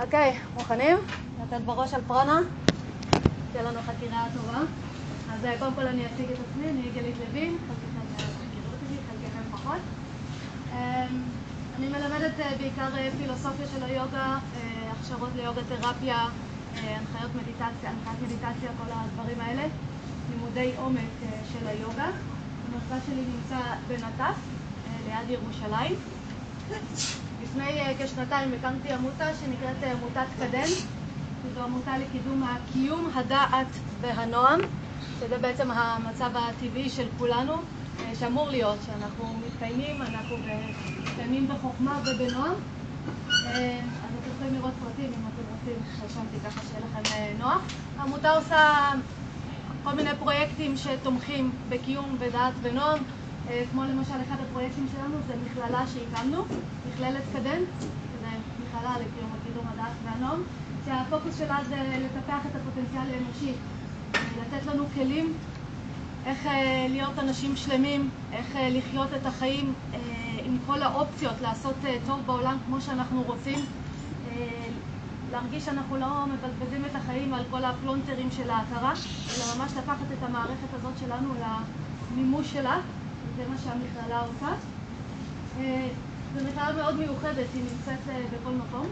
אוקיי, מוכנים? לתת בראש על פרנה? תהיה לנו חקירה טובה. אז אה, קודם כל אני אציג את עצמי, אני גלית לוין, חלקכם מכירים אותי, חלקכם פחות. אמ, אני מלמדת אה, בעיקר אה, פילוסופיה של היוגה, הכשרות ליוגה תרפיה, הנחיות מדיטציה, הנחיית מדיטציה, כל הדברים האלה, לימודי עומק של היוגה. המרכז שלי נמצא בנטף, ליד ירושלים. לפני uh, כשנתיים הקמתי עמותה שנקראת uh, עמותת קדן, שזו עמותה לקידום הקיום, הדעת והנועם, שזה בעצם המצב הטבעי של כולנו, uh, שאמור להיות, שאנחנו מתקיימים, אנחנו מתקיימים בחוכמה ובנועם. אז אתם יכולים לראות פרטים אם אתם רוצים, רשמתי ככה שיהיה לכם נוח. העמותה עושה כל מיני פרויקטים שתומכים בקיום ודעת ונועם. אה, כמו למשל אחד הפרויקטים שלנו זה מכללה שהקמנו, מכללת קדן, שזה מכללה לקיום וקידום הדעת והנועם, שהפוקוס שלה זה לטפח את הפוטנציאל האנושי, לתת לנו כלים איך אה, להיות אנשים שלמים, איך אה, לחיות את החיים עם כל האופציות, לעשות טוב בעולם כמו שאנחנו רוצים, להרגיש שאנחנו לא מבזבזים את החיים על כל הפלונטרים של ההכרה, אלא ממש לקחת את המערכת הזאת שלנו למימוש שלה. זה מה שהמכללה עושה. אה, זו מכללה מאוד מיוחדת, היא נמצאת אה, בכל מקום,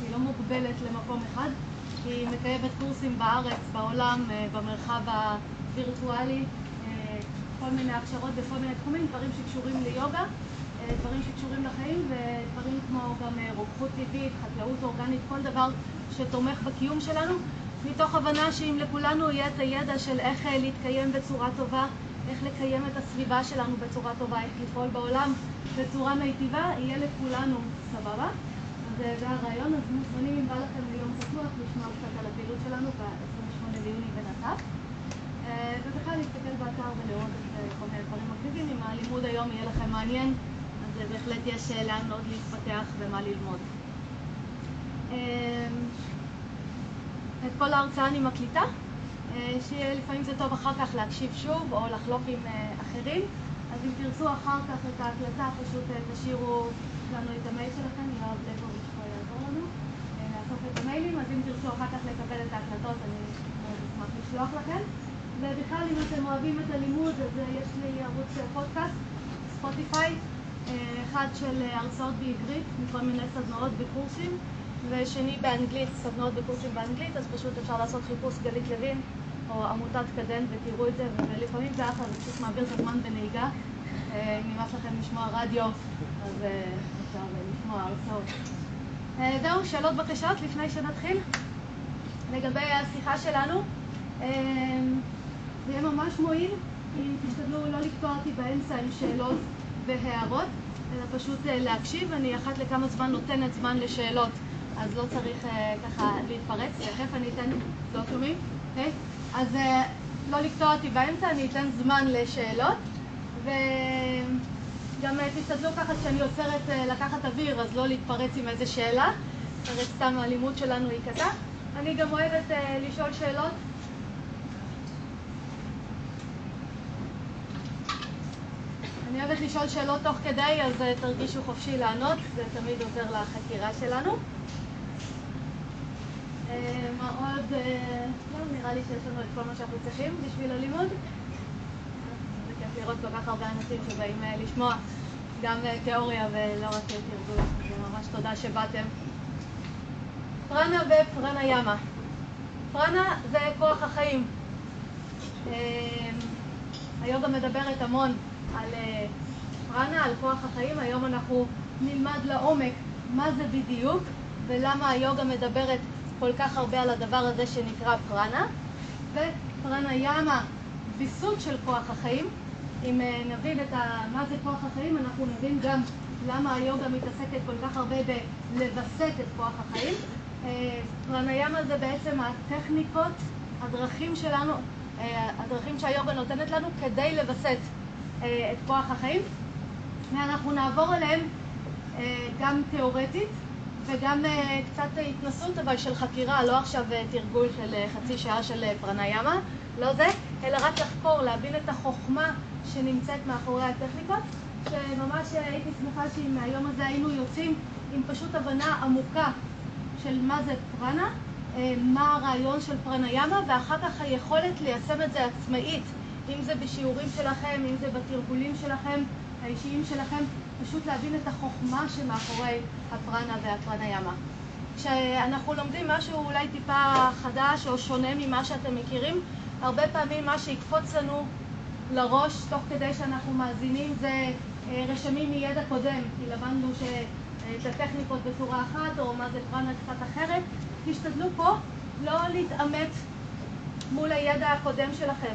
היא לא מוגבלת למקום אחד, היא מקיימת קורסים בארץ, בעולם, אה, במרחב הווירטואלי, כל מיני הכשרות בכל מיני תחומים, דברים שקשורים ליוגה, דברים שקשורים לחיים ודברים כמו גם רוקחות טבעית, חקלאות אורגנית, כל דבר שתומך בקיום שלנו, מתוך הבנה שאם לכולנו יהיה את הידע של איך להתקיים בצורה טובה איך לקיים את הסביבה שלנו בצורה טובה, איך לפעול בעולם בצורה מיטיבה, יהיה לכולנו סבבה. אז אה, זה הרעיון, אז מוזמנים אם בא לכם ליום פתוח לשמוע קצת על הפעילות שלנו ב-28 ביוני בנת"פ. אה, ובכלל להסתכל באתר ולראות את אה, כל מיני דברים מקליטים. אם הלימוד היום יהיה לכם מעניין, אז בהחלט יש לאן עוד להתפתח ומה ללמוד. את כל ההרצאה אני מקליטה. אה, שלפעמים זה טוב אחר כך להקשיב שוב או לחלוק עם אה, אחרים. אז אם תרצו אחר כך את ההקלטה, פשוט אה, תשאירו לנו את המייל שלכם, יואב לבוביץ' פה יעזור לנו לאסוף את המיילים, אז אם תרצו אחר כך לקבל את ההקלטות, אני מאוד אשמח לשלוח לכם. ובכלל, אם אתם אוהבים את הלימוד, אז יש לי ערוץ פודקאסט, ספוטיפיי, אחד של הרצאות בעברית, מכל מיני סדנאות וקורסים, ושני באנגלית, סדנאות וקורסים באנגלית, אז פשוט אפשר לעשות חיפוש גלית לוין או עמותת קדן ותראו את זה, ולפעמים זה אחלה, זה פשוט מעביר את הזמן בנהיגה. אה, אם נמאס לכם לשמוע רדיו, אז אה, אפשר לשמוע הרצאות. אה, זהו, שאלות בקשות לפני שנתחיל? לגבי השיחה שלנו, זה יהיה ממש מועיל אם תשתדלו לא לקטוע אותי באמצע עם שאלות והערות, אלא פשוט להקשיב. אני אחת לכמה זמן נותנת זמן לשאלות, אז לא צריך ככה להתפרץ. תכף אני אתן, לא שומעים? אוקיי? אז אה, לא לקטוע אותי באמצע, אני אתן זמן לשאלות, וגם אה, תשתדלו ככה כשאני עוצרת אה, לקחת אוויר, אז לא להתפרץ עם איזה שאלה, אחרת סתם הלימוד שלנו ייקטע. אני גם אוהבת לשאול שאלות. אני אוהבת לשאול שאלות תוך כדי, אז תרגישו חופשי לענות, זה תמיד עוזר לחקירה שלנו. מה עוד? לא, נראה לי שיש לנו את כל מה שאנחנו צריכים בשביל הלימוד. זה כיף לראות כל כך הרבה אנשים שבאים אה, לשמוע גם אה, תיאוריה ולא רק תרגול. אז ממש תודה שבאתם. פרנה ופרנה ימה. פרנה זה כוח החיים. היוגה מדברת המון על פרנה, על כוח החיים. היום אנחנו נלמד לעומק מה זה בדיוק ולמה היוגה מדברת כל כך הרבה על הדבר הזה שנקרא פרנה, ופרנה ימה, ויסות של כוח החיים. אם אה, נבין את ה... מה זה כוח החיים, אנחנו נבין גם למה היוגה מתעסקת כל כך הרבה בלווסת את כוח החיים. אה, פרנה ימה זה בעצם הטכניקות, הדרכים שלנו, אה, הדרכים שהיוגה נותנת לנו כדי לווסת את כוח החיים. ואנחנו נעבור עליהם גם תיאורטית, וגם uh, קצת התנסות אבל של חקירה, לא עכשיו uh, תרגול של uh, חצי שעה של פרניאמה, לא זה, אלא רק לחקור, להבין את החוכמה שנמצאת מאחורי הטכניקות, שממש הייתי שמחה שאם מהיום הזה היינו יוצאים עם פשוט הבנה עמוקה של מה זה פרנה, אה, מה הרעיון של פרניאמה, ואחר כך היכולת ליישם את זה עצמאית, אם זה בשיעורים שלכם, אם זה בתרגולים שלכם, האישיים שלכם, פשוט להבין את החוכמה שמאחורי הפרנה והפרניאמה. כשאנחנו לומדים משהו אולי טיפה חדש או שונה ממה שאתם מכירים, הרבה פעמים מה שיקפוץ לנו לראש תוך כדי שאנחנו מאזינים זה אה, רשמים מידע קודם, כי למדנו את הטכניקות בצורה אחת, או מה זה פרנה קצת אחרת. תשתדלו פה לא להתעמת מול הידע הקודם שלכם.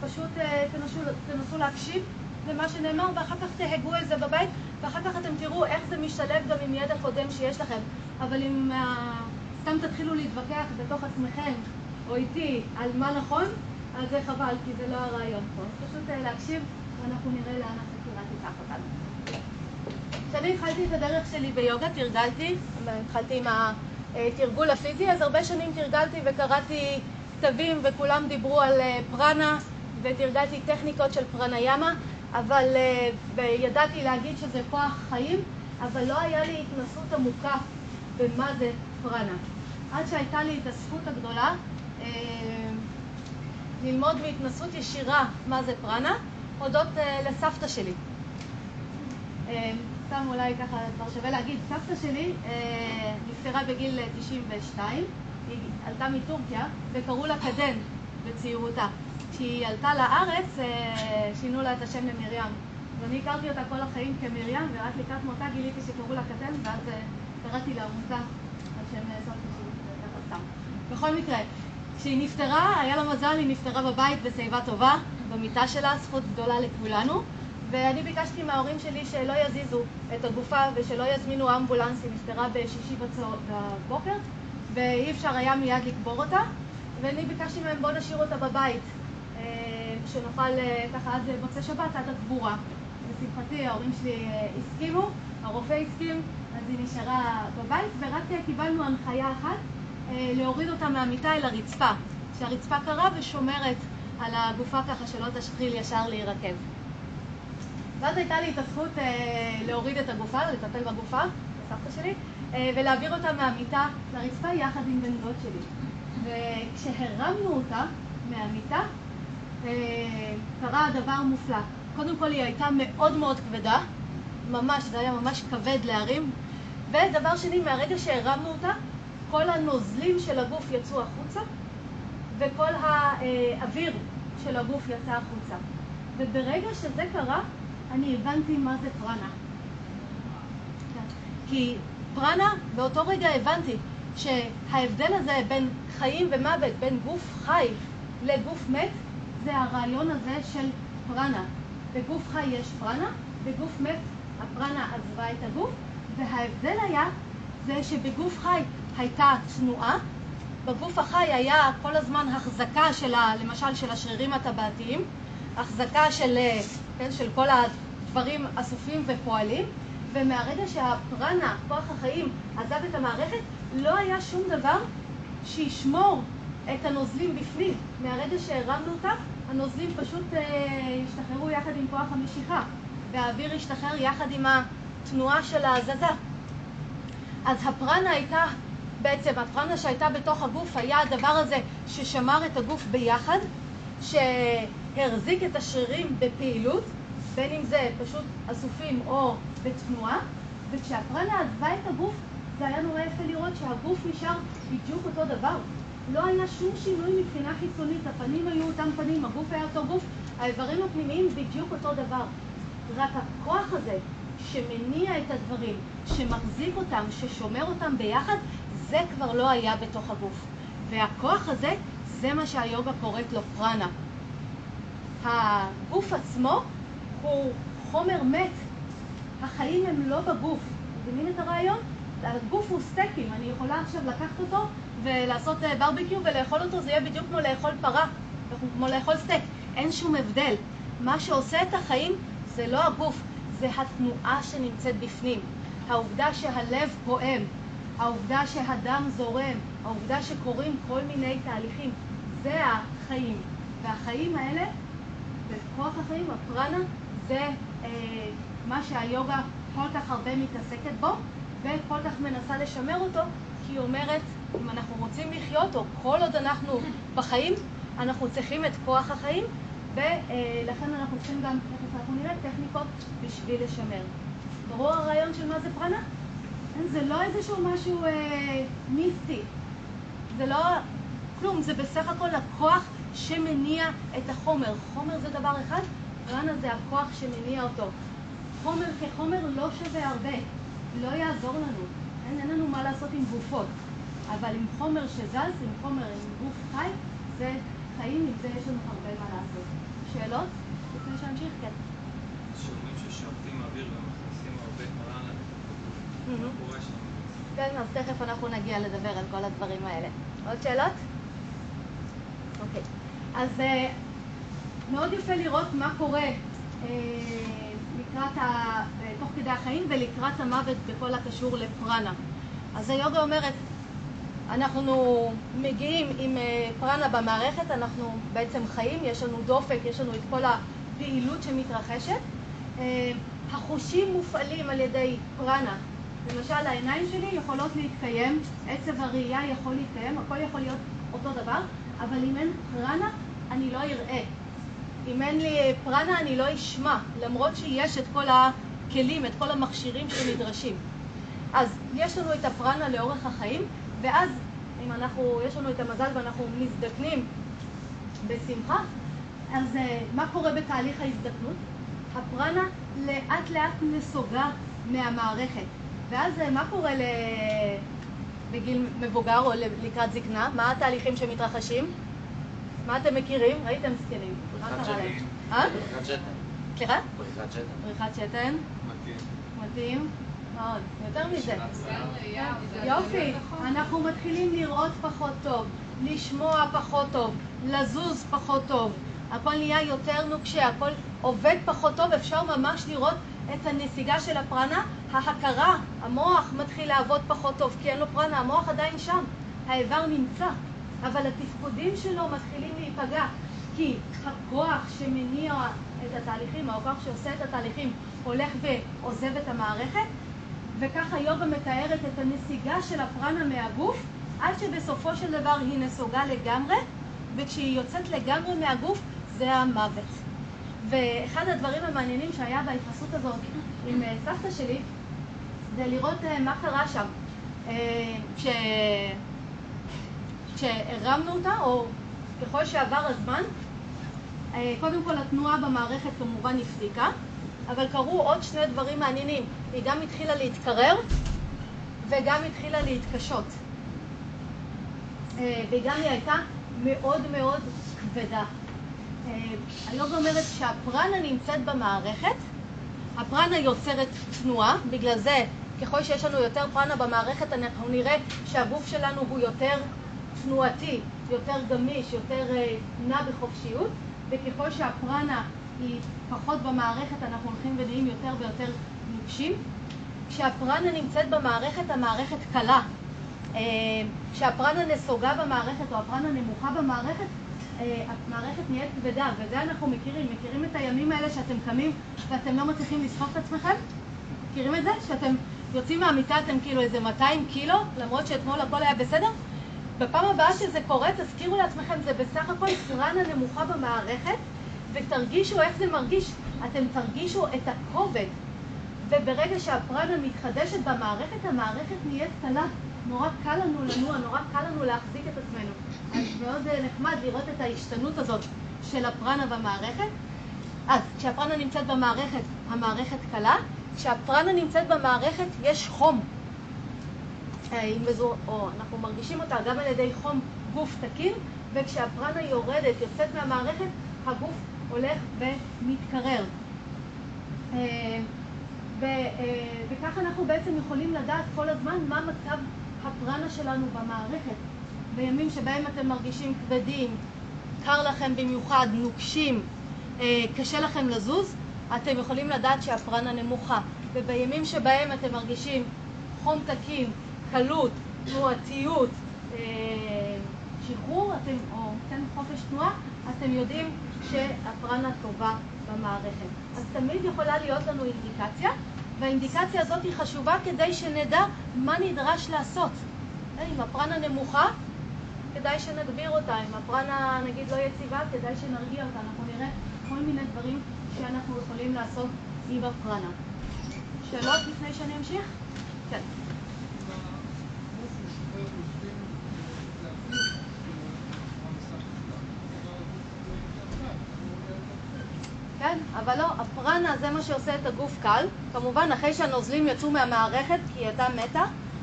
פשוט אה, תנסו, תנסו להקשיב למה שנאמר, ואחר כך תהגו את זה בבית, ואחר כך אתם תראו איך זה משתלב גם עם ידע קודם שיש לכם. אבל אם uh, סתם תתחילו להתווכח בתוך עצמכם, או איתי, על מה נכון, אז זה חבל, כי זה לא הרעיון פה. אז פשוט uh, להקשיב, ואנחנו נראה לאן החקירה תיקח אותנו. כשאני התחלתי את הדרך שלי ביוגה, תרגלתי, התחלתי עם התרגול הפיזי, אז הרבה שנים תרגלתי וקראתי כתבים, וכולם דיברו על פרנה, ותרגלתי טכניקות של פרניאמה, אבל, וידעתי להגיד שזה כוח חיים, אבל לא היה לי התנסות עמוקה במה זה פרנה. עד שהייתה לי את הזכות הגדולה אה, ללמוד בהתנסות ישירה מה זה פרנה, הודות אה, לסבתא שלי. אה, סתם אולי ככה כבר שווה להגיד, סבתא שלי נפטרה בגיל 92, היא עלתה מטורקיה וקראו לה קדן בצעירותה. כשהיא עלתה לארץ שינו לה את השם למרים. ואני הכרתי אותה כל החיים כמרים, ורק לקראת מותה גיליתי שקראו לה קדן, ואז קראתי לעמותה על שם סבתא שלי, ככה. בכל מקרה, כשהיא נפטרה, היה לה מזל, היא נפטרה בבית בשיבה טובה, במיטה שלה, זכות גדולה לכולנו. ואני ביקשתי מההורים שלי שלא יזיזו את הגופה ושלא יזמינו אמבולנס, היא נפטרה בשישי בבוקר, ואי אפשר היה מיד לקבור אותה. ואני ביקשתי מהם בואו נשאיר אותה בבית, אה, שנוכל ככה עד מוצאי שבת, עד הקבורה. לשמחתי ההורים שלי אה, הסכימו, הרופא הסכים, אז היא נשארה בבית, ורק קיבלנו הנחיה אחת, אה, להוריד אותה מהמיטה אל הרצפה, שהרצפה קרה ושומרת על הגופה ככה שלא תשחיל ישר להירקב. ואז הייתה לי את הזכות אה, להוריד את הגופה, לטפל בגופה, לסבתא שלי, אה, ולהעביר אותה מהמיטה לרצפה יחד עם בן דוד שלי. וכשהרמנו אותה מהמיטה, קרה דבר מופלא. קודם כל היא הייתה מאוד מאוד כבדה, ממש, זה היה ממש כבד להרים, ודבר שני, מהרגע שהרמנו אותה, כל הנוזלים של הגוף יצאו החוצה, וכל האוויר של הגוף יצא החוצה. וברגע שזה קרה, אני הבנתי מה זה פרנה. כי פרנה, באותו רגע הבנתי שההבדל הזה בין חיים ומוות, בין גוף חי לגוף מת, זה הרעיון הזה של פרנה. בגוף חי יש פרנה, בגוף מת הפרנה עזבה את הגוף, וההבדל היה זה שבגוף חי הייתה תנועה, בגוף החי היה כל הזמן החזקה של, ה, למשל, של השרירים הטבעתיים, החזקה של, כן, של כל הדברים אסופים ופועלים, ומהרגע שהפרנה, כוח החיים, עזב את המערכת, לא היה שום דבר שישמור את הנוזלים בפנים. מהרגע שהרמנו אותה, הנוזלים פשוט אה, השתחררו יחד עם כוח המשיכה. והאוויר השתחרר יחד עם התנועה של ההזזה. אז הפרנה הייתה, בעצם הפרנה שהייתה בתוך הגוף היה הדבר הזה ששמר את הגוף ביחד, שהחזיק את השרירים בפעילות, בין אם זה פשוט אסופים או בתנועה, וכשהפרנה עזבה את הגוף זה היה נורא יפה לראות שהגוף נשאר בדיוק אותו דבר. לא היה שום שינוי מבחינה חיצונית, הפנים היו אותם פנים, הגוף היה אותו גוף, האיברים הפנימיים בדיוק אותו דבר. רק הכוח הזה שמניע את הדברים, שמחזיק אותם, ששומר אותם ביחד, זה כבר לא היה בתוך הגוף. והכוח הזה, זה מה שהיוגה קוראת לו פרנה. הגוף עצמו הוא חומר מת. החיים הם לא בגוף. מבינים את הרעיון? הגוף הוא סטייקים, אני יכולה עכשיו לקחת אותו ולעשות אה, ברביקיו ולאכול אותו, זה יהיה בדיוק כמו לאכול פרה, כמו לאכול סטייק. אין שום הבדל. מה שעושה את החיים זה לא הגוף, זה התנועה שנמצאת בפנים. העובדה שהלב פועם, העובדה שהדם זורם, העובדה שקורים כל מיני תהליכים, זה החיים. והחיים האלה, בכוח החיים, הפרנה, זה אה, מה שהיוגה כל כך הרבה מתעסקת בו, וכל כך מנסה לשמר אותו, כי היא אומרת, אם אנחנו רוצים לחיות, או כל עוד אנחנו בחיים, אנחנו צריכים את כוח החיים, ולכן אנחנו צריכים גם, תכף אנחנו נראה, טכניקות בשביל לשמר. ברור הרעיון של מה זה פרנה? זה לא איזשהו משהו אה, מיסטי. זה לא כלום, זה בסך הכל הכוח שמניע את החומר. חומר זה דבר אחד, פרנה זה הכוח שמניע אותו. חומר כחומר לא שווה הרבה, לא יעזור לנו. אין, אין לנו מה לעשות עם גופות. אבל עם חומר שזז, עם חומר, עם גוף חי, זה חיים, עם זה יש לנו הרבה מה לעשות. שאלות? לפני שנמשיך? כן. שאומרים ששואפים אוויר ומכניסים הרבה Mm-hmm. מה קורה שם? כן, אז תכף אנחנו נגיע לדבר על כל הדברים האלה. עוד שאלות? אוקיי. אז אה, מאוד יפה לראות מה קורה אה, לקראת ה... תוך כדי החיים ולקראת המוות בכל הקשור לפרנה. אז היוגה אומרת, אנחנו מגיעים עם אה, פרנה במערכת, אנחנו בעצם חיים, יש לנו דופק, יש לנו את כל הפעילות שמתרחשת. אה, החושים מופעלים על ידי פרנה. למשל, העיניים שלי יכולות להתקיים, עצב הראייה יכול להתקיים, הכל יכול להיות אותו דבר, אבל אם אין פרנה, אני לא אראה. אם אין לי פרנה, אני לא אשמע, למרות שיש את כל הכלים, את כל המכשירים שנדרשים. אז יש לנו את הפרנה לאורך החיים, ואז אם אנחנו, יש לנו את המזל ואנחנו מזדקנים בשמחה, אז uh, מה קורה בתהליך ההזדקנות? הפרנה לאט לאט נסוגה מהמערכת. ואז uh, מה קורה ל... בגיל מבוגר או לקראת זקנה? מה התהליכים שמתרחשים? מה אתם מכירים? ראיתם זקנים. בריחת להם? שתן. אה? בריחת שתן. בריחת שתן. בריחת שתן? מתאים. מתאים? מאוד. יותר מזה. יופי, אנחנו מתחילים לראות פחות טוב, לשמוע פחות טוב, לזוז פחות טוב, הכל נהיה יותר נוקשה, הכל עובד פחות טוב, אפשר ממש לראות את הנסיגה של הפרנה, ההכרה, המוח מתחיל לעבוד פחות טוב, כי אין לו פרנה, המוח עדיין שם, האיבר נמצא, אבל התפקודים שלו מתחילים להיפגע, כי הכוח שמניע את התהליכים, הכוח שעושה את התהליכים, הולך ועוזב את המערכת, וככה יוגה מתארת את הנסיגה של הפרנה מהגוף, עד שבסופו של דבר היא נסוגה לגמרי, וכשהיא יוצאת לגמרי מהגוף זה המוות. ואחד הדברים המעניינים שהיה בהתנסות הזאת עם אה, סבתא שלי, זה לראות אה, מה קרה שם. אה, כש... כשהרמנו אותה, או ככל שעבר הזמן, קודם כל התנועה במערכת כמובן הפסיקה, אבל קרו עוד שני דברים מעניינים. היא גם התחילה להתקרר וגם התחילה להתקשות. אה, וגם היא הייתה מאוד מאוד כבדה. אה, היוגה אומרת שהפרנה נמצאת במערכת, הפרנה יוצרת תנועה, בגלל זה ככל שיש לנו יותר פרנה במערכת אנחנו נראה שהגוף שלנו הוא יותר תנועתי, יותר גמיש, יותר אה, נע בחופשיות, וככל שהפרנה היא פחות במערכת אנחנו הולכים ונהיים יותר ויותר נוקשים. כשהפרנה נמצאת במערכת, המערכת קלה. אה, כשהפרנה נסוגה במערכת או הפרנה נמוכה במערכת, אה, המערכת נהיית כבדה, וזה אנחנו מכירים. מכירים את הימים האלה שאתם קמים ואתם לא מצליחים לסחוב את עצמכם? מכירים את זה? שאתם יוצאים מהמיטה אתם כאילו איזה 200 קילו, למרות שאתמול הכל היה בסדר? בפעם הבאה שזה קורה, תזכירו לעצמכם, זה בסך הכל פרנה נמוכה במערכת, ותרגישו איך זה מרגיש. אתם תרגישו את הכובד. וברגע שהפרנה מתחדשת במערכת, המערכת נהיית קלה. נורא קל לנו לנוע, נורא קל לנו להחזיק את עצמנו. אז מאוד אה, נחמד לראות את ההשתנות הזאת של הפרנה במערכת. אז כשהפרנה נמצאת במערכת, המערכת קלה. כשהפרנה נמצאת במערכת, יש חום. אה, היא מזו... או אנחנו מרגישים אותה גם על ידי חום גוף תקין, וכשהפרנה יורדת, יוצאת מהמערכת, הגוף הולך ומתקרר. אה, אה, וככה אנחנו בעצם יכולים לדעת כל הזמן מה מצב הפרנה שלנו במערכת. בימים שבהם אתם מרגישים כבדים, קר לכם במיוחד, נוקשים, אה, קשה לכם לזוז, אתם יכולים לדעת שהפרנה נמוכה. ובימים שבהם אתם מרגישים חום תקין, קלות, תנועתיות, שחרור, אתם, או כן חופש תנועה, אתם יודעים שהפרנה טובה במערכת. אז תמיד יכולה להיות לנו אינדיקציה, והאינדיקציה הזאת היא חשובה כדי שנדע מה נדרש לעשות. אם הפרנה נמוכה, כדאי שנגביר אותה. אם הפרנה נגיד לא יציבה, כדאי שנרגיע אותה. אנחנו נראה כל מיני דברים שאנחנו יכולים לעשות עם הפרנה. שאלות לפני שאני אמשיך? כן. כן, אבל לא, הפרנה זה מה שעושה את הגוף קל. כמובן, אחרי שהנוזלים יצאו מהמערכת, כי היא הייתה מתה,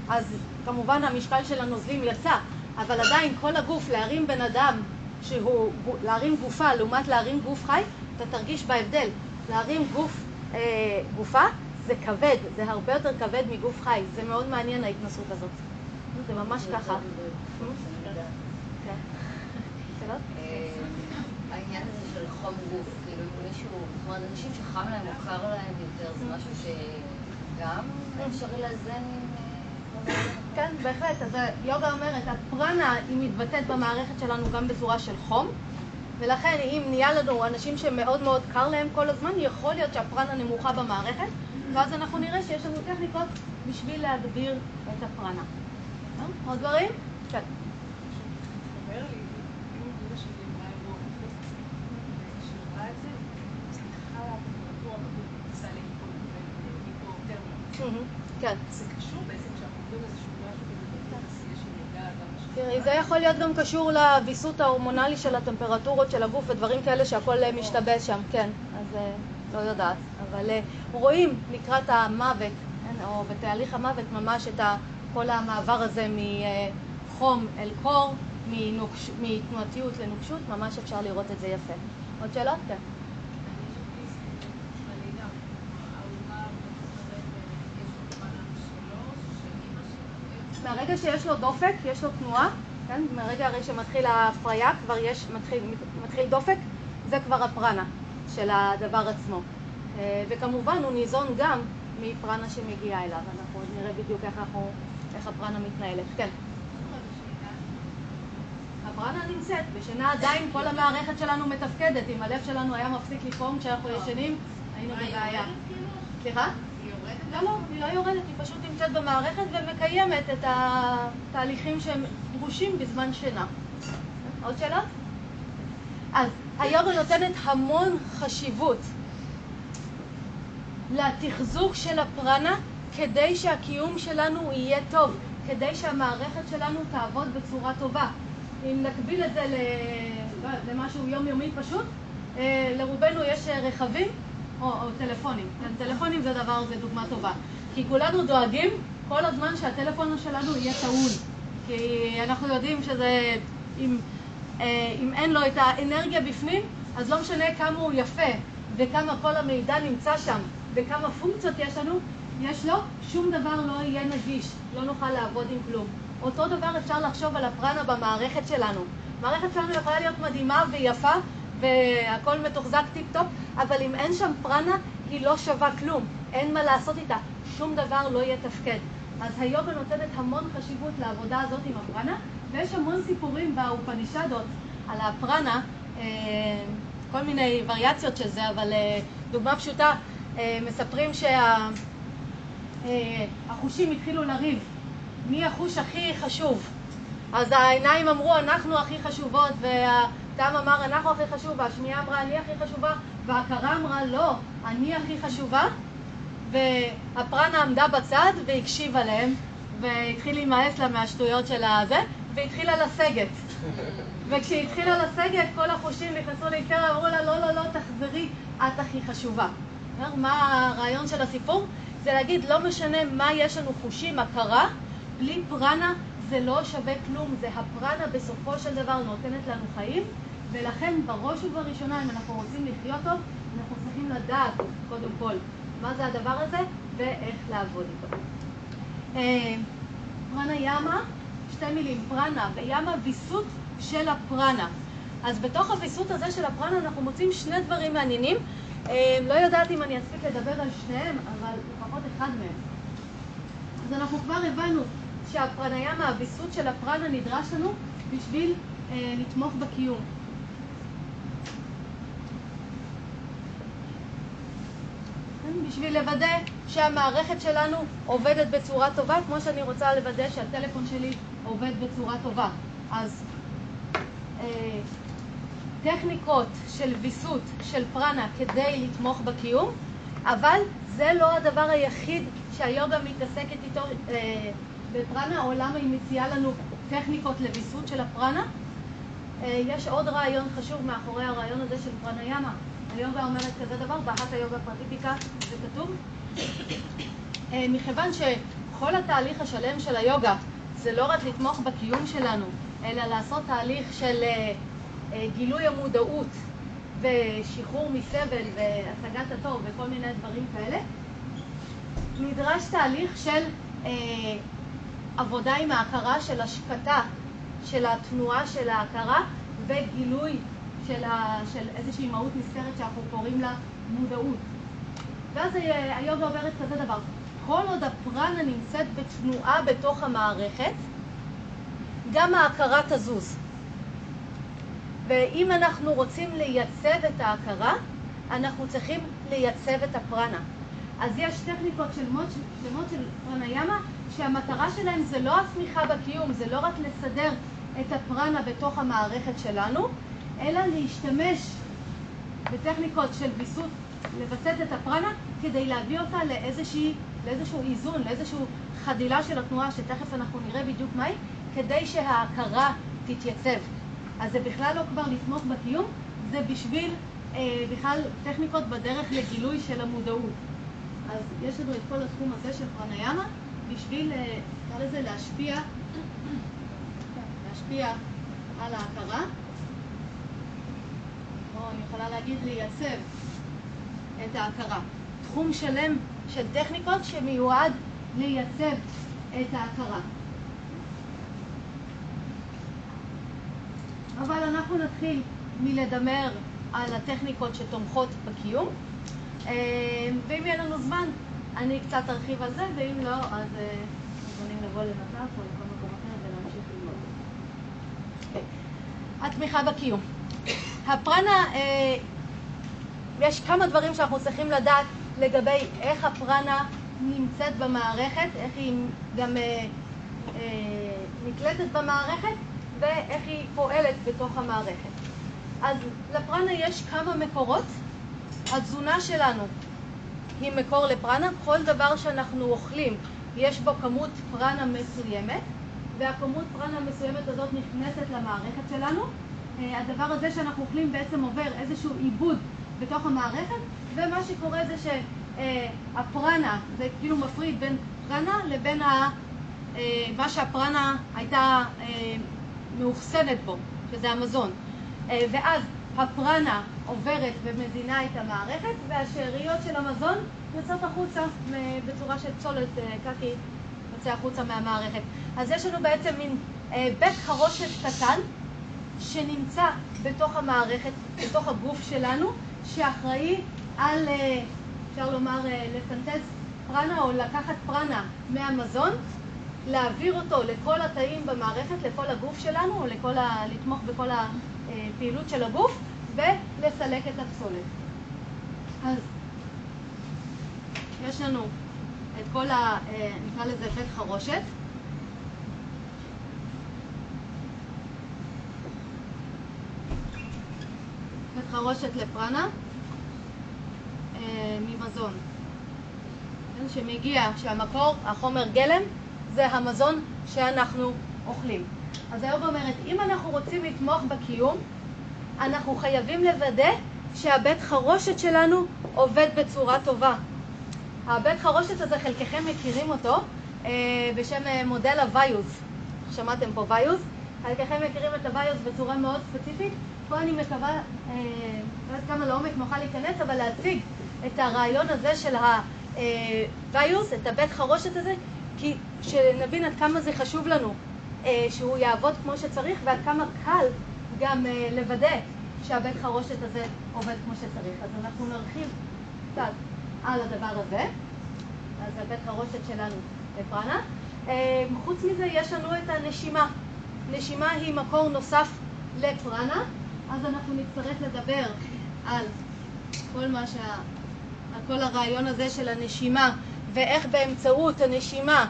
אז כמובן המשקל של הנוזלים יצא, אבל עדיין כל הגוף, להרים בן אדם שהוא, להרים גופה לעומת להרים גוף חי, אתה תרגיש בהבדל. להרים גוף, אה, גופה זה כבד, זה הרבה יותר כבד מגוף חי. זה מאוד מעניין ההתנסות הזאת. זה ממש ככה. כן. שאלות? אה, העניין הזה של חום גוף, כאילו אם מישהו, זאת אומרת, אנשים שחם להם או קר להם יותר, זה משהו שגם אפשרי לאזן עם... אה, כן, בהחלט. אז יוגה אומרת, הפרנה היא מתבטאת במערכת שלנו גם בצורה של חום, ולכן אם נהיה לנו אנשים שמאוד מאוד קר להם כל הזמן, יכול להיות שהפרנה נמוכה במערכת, ואז אנחנו נראה שיש לנו טכניקות בשביל להגביר את הפרנה. אה? עוד דברים? כן. אומר לי, אם דודה שלי אמרה אירוע קופץ, וכשהיא אמרה את זה, סליחה, הטמפרטורה בגוף נכנסה להיפותרמיה. כן. זה קשור בעצם כשאנחנו איזשהו משהו תראי, זה יכול להיות גם קשור לוויסות ההורמונלי של הטמפרטורות של הגוף ודברים כאלה שהכל אה, משתבש שם, כן, אז אה, לא יודעת. אבל אה, רואים לקראת המוות, כן, או בתהליך המוות ממש את כל המעבר הזה מחום אל קור, מתנועתיות לנוקשות, ממש אפשר לראות את זה יפה. עוד שאלות? כן. מהרגע שיש לו דופק, יש לו תנועה, כן? מהרגע הרי שמתחיל ההפריה, כבר יש, מתחיל, מתחיל דופק, זה כבר הפרנה של הדבר עצמו. אה, וכמובן הוא ניזון גם מפרנה שמגיעה אליו, אנחנו עוד נראה בדיוק איך, אנחנו, איך הפרנה מתנהלת. כן. הפרנה נמצאת, בשינה עדיין כל המערכת שלנו מתפקדת, אם הלב שלנו היה מפסיק לפעום כשאנחנו ישנים, היינו בבעיה. סליחה? לא, לא, היא לא יורדת, היא פשוט נמצאת במערכת ומקיימת את התהליכים שהם דרושים בזמן שינה. עוד שאלות? אז היוגה נותנת המון חשיבות לתחזוק של הפרנה כדי שהקיום שלנו יהיה טוב, כדי שהמערכת שלנו תעבוד בצורה טובה. אם נקביל את זה לא, למשהו יומיומי פשוט, אה, לרובנו יש אה, רכבים או, או טלפונים. כן, טלפונים זה דבר, זה דוגמה טובה. כי כולנו דואגים כל הזמן שהטלפון שלנו יהיה טעון. כי אנחנו יודעים שזה, אם, אה, אם אין לו את האנרגיה בפנים, אז לא משנה כמה הוא יפה וכמה כל המידע נמצא שם וכמה פונקציות יש לנו, יש לו, שום דבר לא יהיה נגיש, לא נוכל לעבוד עם כלום. אותו דבר אפשר לחשוב על הפרנה במערכת שלנו. המערכת שלנו יכולה להיות מדהימה ויפה והכל מתוחזק טיפ טופ, אבל אם אין שם פרנה, היא לא שווה כלום. אין מה לעשות איתה. שום דבר לא יתפקד. אז היוגה נותנת המון חשיבות לעבודה הזאת עם הפרנה, ויש המון סיפורים באופנישדות על הפרנה, אה, כל מיני וריאציות של זה, אבל אה, דוגמה פשוטה, אה, מספרים שהחושים התחילו לריב. מי החוש הכי חשוב? אז העיניים אמרו, אנחנו הכי חשובות, והטעם אמר, אנחנו הכי חשוב, והשמיעה אמרה, אני הכי חשובה, וההכרה אמרה, לא, אני הכי חשובה, והפרנה עמדה בצד והקשיבה להם, והתחיל להימאס לה מהשטויות של הזה, והתחילה לסגת. וכשהיא התחילה לסגת, כל החושים נכנסו להיכר, אמרו לה, לא, לא, לא, תחזרי, את הכי חשובה. מה הרעיון של הסיפור? זה להגיד, לא משנה מה יש לנו חושים, הכרה, בלי פרנה זה לא שווה כלום, זה הפרנה בסופו של דבר נותנת לנו חיים, ולכן בראש ובראשונה, אם אנחנו רוצים לחיות טוב, אנחנו צריכים לדעת, קודם כל, מה זה הדבר הזה ואיך לעבוד איתו. אה, פרנה ימה, שתי מילים, פרנה וימה, ויסות של הפרנה. אז בתוך הוויסות הזה של הפרנה אנחנו מוצאים שני דברים מעניינים. אה, לא יודעת אם אני אספיק לדבר על שניהם, אבל לפחות אחד מהם. אז אנחנו כבר הבנו שהפרניאמה, הוויסות של הפרנה נדרש לנו בשביל אה, לתמוך בקיום. בשביל לוודא שהמערכת שלנו עובדת בצורה טובה, כמו שאני רוצה לוודא שהטלפון שלי עובד בצורה טובה. אז אה, טכניקות של ויסות, של פרנה, כדי לתמוך בקיום, אבל זה לא הדבר היחיד שהיוגה מתעסקת איתו אה, בפרנה, או למה היא מציעה לנו טכניקות לוויסות של הפרנה. אה, יש עוד רעיון חשוב מאחורי הרעיון הזה של פרנה ימה. היוגה אומרת כזה דבר, בהת היוגה פרטיפיקה זה כתוב. אה, מכיוון שכל התהליך השלם של היוגה זה לא רק לתמוך בקיום שלנו, אלא לעשות תהליך של אה, אה, גילוי המודעות ושחרור מסבל והשגת הטוב וכל מיני דברים כאלה, נדרש תהליך של אה, עבודה עם ההכרה של השקטה, של התנועה של ההכרה וגילוי של, ה, של איזושהי מהות נסתרת שאנחנו קוראים לה מודעות. ואז היוגה אומרת כזה דבר, כל עוד הפרנה נמצאת בתנועה בתוך המערכת, גם ההכרה תזוז. ואם אנחנו רוצים לייצב את ההכרה, אנחנו צריכים לייצב את הפרנה. אז יש טכניקות שלמות, שלמות של פרניאמה, שהמטרה שלהן זה לא הצמיחה בקיום, זה לא רק לסדר את הפרנה בתוך המערכת שלנו, אלא להשתמש בטכניקות של ויסות, לווסת את הפרנה, כדי להביא אותה לאיזושהי, לאיזשהו איזון, לאיזושהי חדילה של התנועה, שתכף אנחנו נראה בדיוק מהי, כדי שההכרה תתייצב. אז זה בכלל לא כבר לתמוך בקיום, זה בשביל אה, בכלל טכניקות בדרך לגילוי של המודעות. אז יש לנו את כל התחום הזה של פרניאמה, בשביל, אה, נקרא לזה, להשפיע, להשפיע על ההכרה. אני יכולה להגיד לייצב את ההכרה. תחום שלם של טכניקות שמיועד לייצב את ההכרה. אבל אנחנו נתחיל מלדמר על הטכניקות שתומכות בקיום, אה, ואם יהיה לנו זמן, אני קצת ארחיב על זה, ואם לא, אז אה, מוזמנים לבוא לנתף או לכל מקום אחר ולהמשיך ללמוד. אוקיי. התמיכה בקיום. הפרנה, אה, יש כמה דברים שאנחנו צריכים לדעת לגבי איך הפרנה נמצאת במערכת, איך היא גם אה, אה, נקלטת במערכת ואיך היא פועלת בתוך המערכת. אז לפרנה יש כמה מקורות. התזונה שלנו היא מקור לפרנה. כל דבר שאנחנו אוכלים יש בו כמות פרנה מסוימת, והכמות פרנה המסוימת הזאת נכנסת למערכת שלנו. אה, הדבר הזה שאנחנו אוכלים בעצם עובר איזשהו עיבוד בתוך המערכת, ומה שקורה זה שהפרנה, זה כאילו מפריד בין פרנה לבין ה, אה, מה שהפרנה הייתה אה, מאוחסנת בו, שזה המזון. ואז הפרנה עוברת ומזינה את המערכת, והשאריות של המזון יוצאות החוצה בצורה של פסולת קקי יוצא החוצה מהמערכת. אז יש לנו בעצם מין בית חרושת קטן שנמצא בתוך המערכת, בתוך הגוף שלנו, שאחראי על, אה, אפשר לומר, אה, לסנטז פרנה או לקחת פרנה מהמזון, להעביר אותו לכל התאים במערכת, לכל הגוף שלנו, או לכל ה... לתמוך בכל הפעילות של הגוף, ולסלק את הפסולת. אז יש לנו את כל ה... אה, נקרא לזה בית חרושת. בית חרושת לפרנה אה, ממזון. שמגיע, שהמקור, החומר גלם, זה המזון שאנחנו אוכלים. אז היוגה אומרת, אם אנחנו רוצים לתמוך בקיום, אנחנו חייבים לוודא שהבית חרושת שלנו עובד בצורה טובה. הבית חרושת הזה, חלקכם מכירים אותו אה, בשם אה, מודל ה vayus. שמעתם פה vayus? חלקכם מכירים את ה vayus בצורה מאוד ספציפית. פה אני מקווה, אה, לא יודעת כמה לעומק נוכל להיכנס, אבל להציג את הרעיון הזה של ה vayus, את הבית חרושת הזה, כי שנבין עד כמה זה חשוב לנו אה, שהוא יעבוד כמו שצריך ועד כמה קל גם אה, לוודא שהבית חרושת הזה עובד כמו שצריך. אז אנחנו נרחיב קצת על הדבר הזה. אז הבית חרושת שלנו לפרנה. חוץ מזה יש לנו את הנשימה. נשימה היא מקור נוסף לפרנה. אז אנחנו נצטרך לדבר על כל מה כל הרעיון הזה של הנשימה, ואיך באמצעות הנשימה,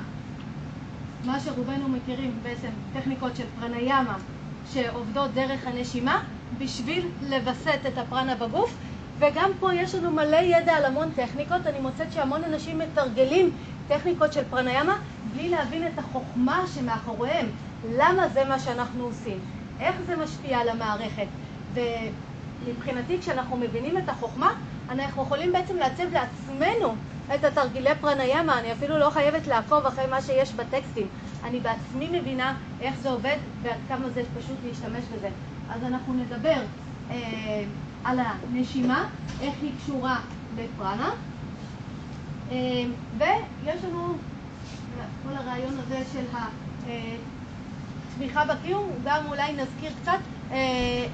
מה שרובנו מכירים בעצם, טכניקות של פרניאמה, שעובדות דרך הנשימה, בשביל לווסת את הפרנה בגוף, וגם פה יש לנו מלא ידע על המון טכניקות, אני מוצאת שהמון אנשים מתרגלים טכניקות של פרניאמה בלי להבין את החוכמה שמאחוריהם, למה זה מה שאנחנו עושים, איך זה משפיע על המערכת. ומבחינתי כשאנחנו מבינים את החוכמה, אנחנו יכולים בעצם לעצב לעצמנו את התרגילי פרניאמה, אני אפילו לא חייבת לעקוב אחרי מה שיש בטקסטים, אני בעצמי מבינה איך זה עובד ועד כמה זה פשוט להשתמש בזה. אז אנחנו נדבר אה, על הנשימה, איך היא קשורה לפרנה, אה, ויש לנו כל הרעיון הזה של התמיכה בקיום, גם אולי נזכיר קצת אה,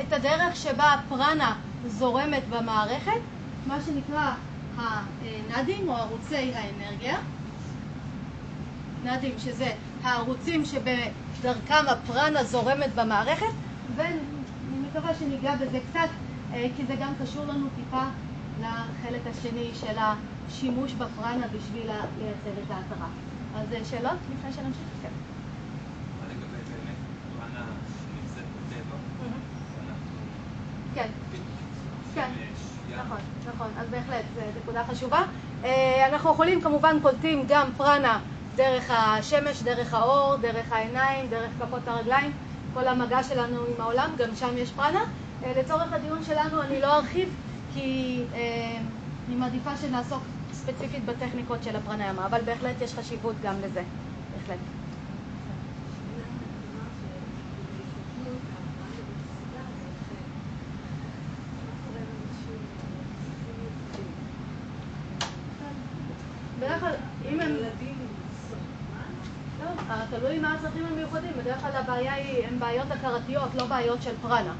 את הדרך שבה הפרנה זורמת במערכת, מה שנקרא הנדים או ערוצי האנרגיה. נדים שזה הערוצים שבדרכם הפרנה זורמת במערכת, ואני מקווה שניגע בזה קצת, אה, כי זה גם קשור לנו טיפה לחלק השני של השימוש בפרנה בשביל לייצב את ההתרה. אז אה, שאלות לפני שנמשיך? כן. מה לגבי באמת פרנה שנמצאת בטבע? ואנחנו כן. כן. נכון, נכון, אז בהחלט, זו נקודה חשובה. אה, אנחנו יכולים כמובן קולטים גם פרנה דרך השמש, דרך האור, דרך העיניים, דרך כפות הרגליים, כל המגע שלנו עם העולם, גם שם יש פרנה. אה, לצורך הדיון שלנו אני לא ארחיב, כי אה, אני מעדיפה שנעסוק ספציפית בטכניקות של הפרניאמה, אבל בהחלט יש חשיבות גם לזה, בהחלט. בדרך כלל, אם הם... לא, אה, תלוי מה הצרכים המיוחדים. בדרך כלל הבעיה היא, הן בעיות הכרתיות, לא בעיות של פרנה.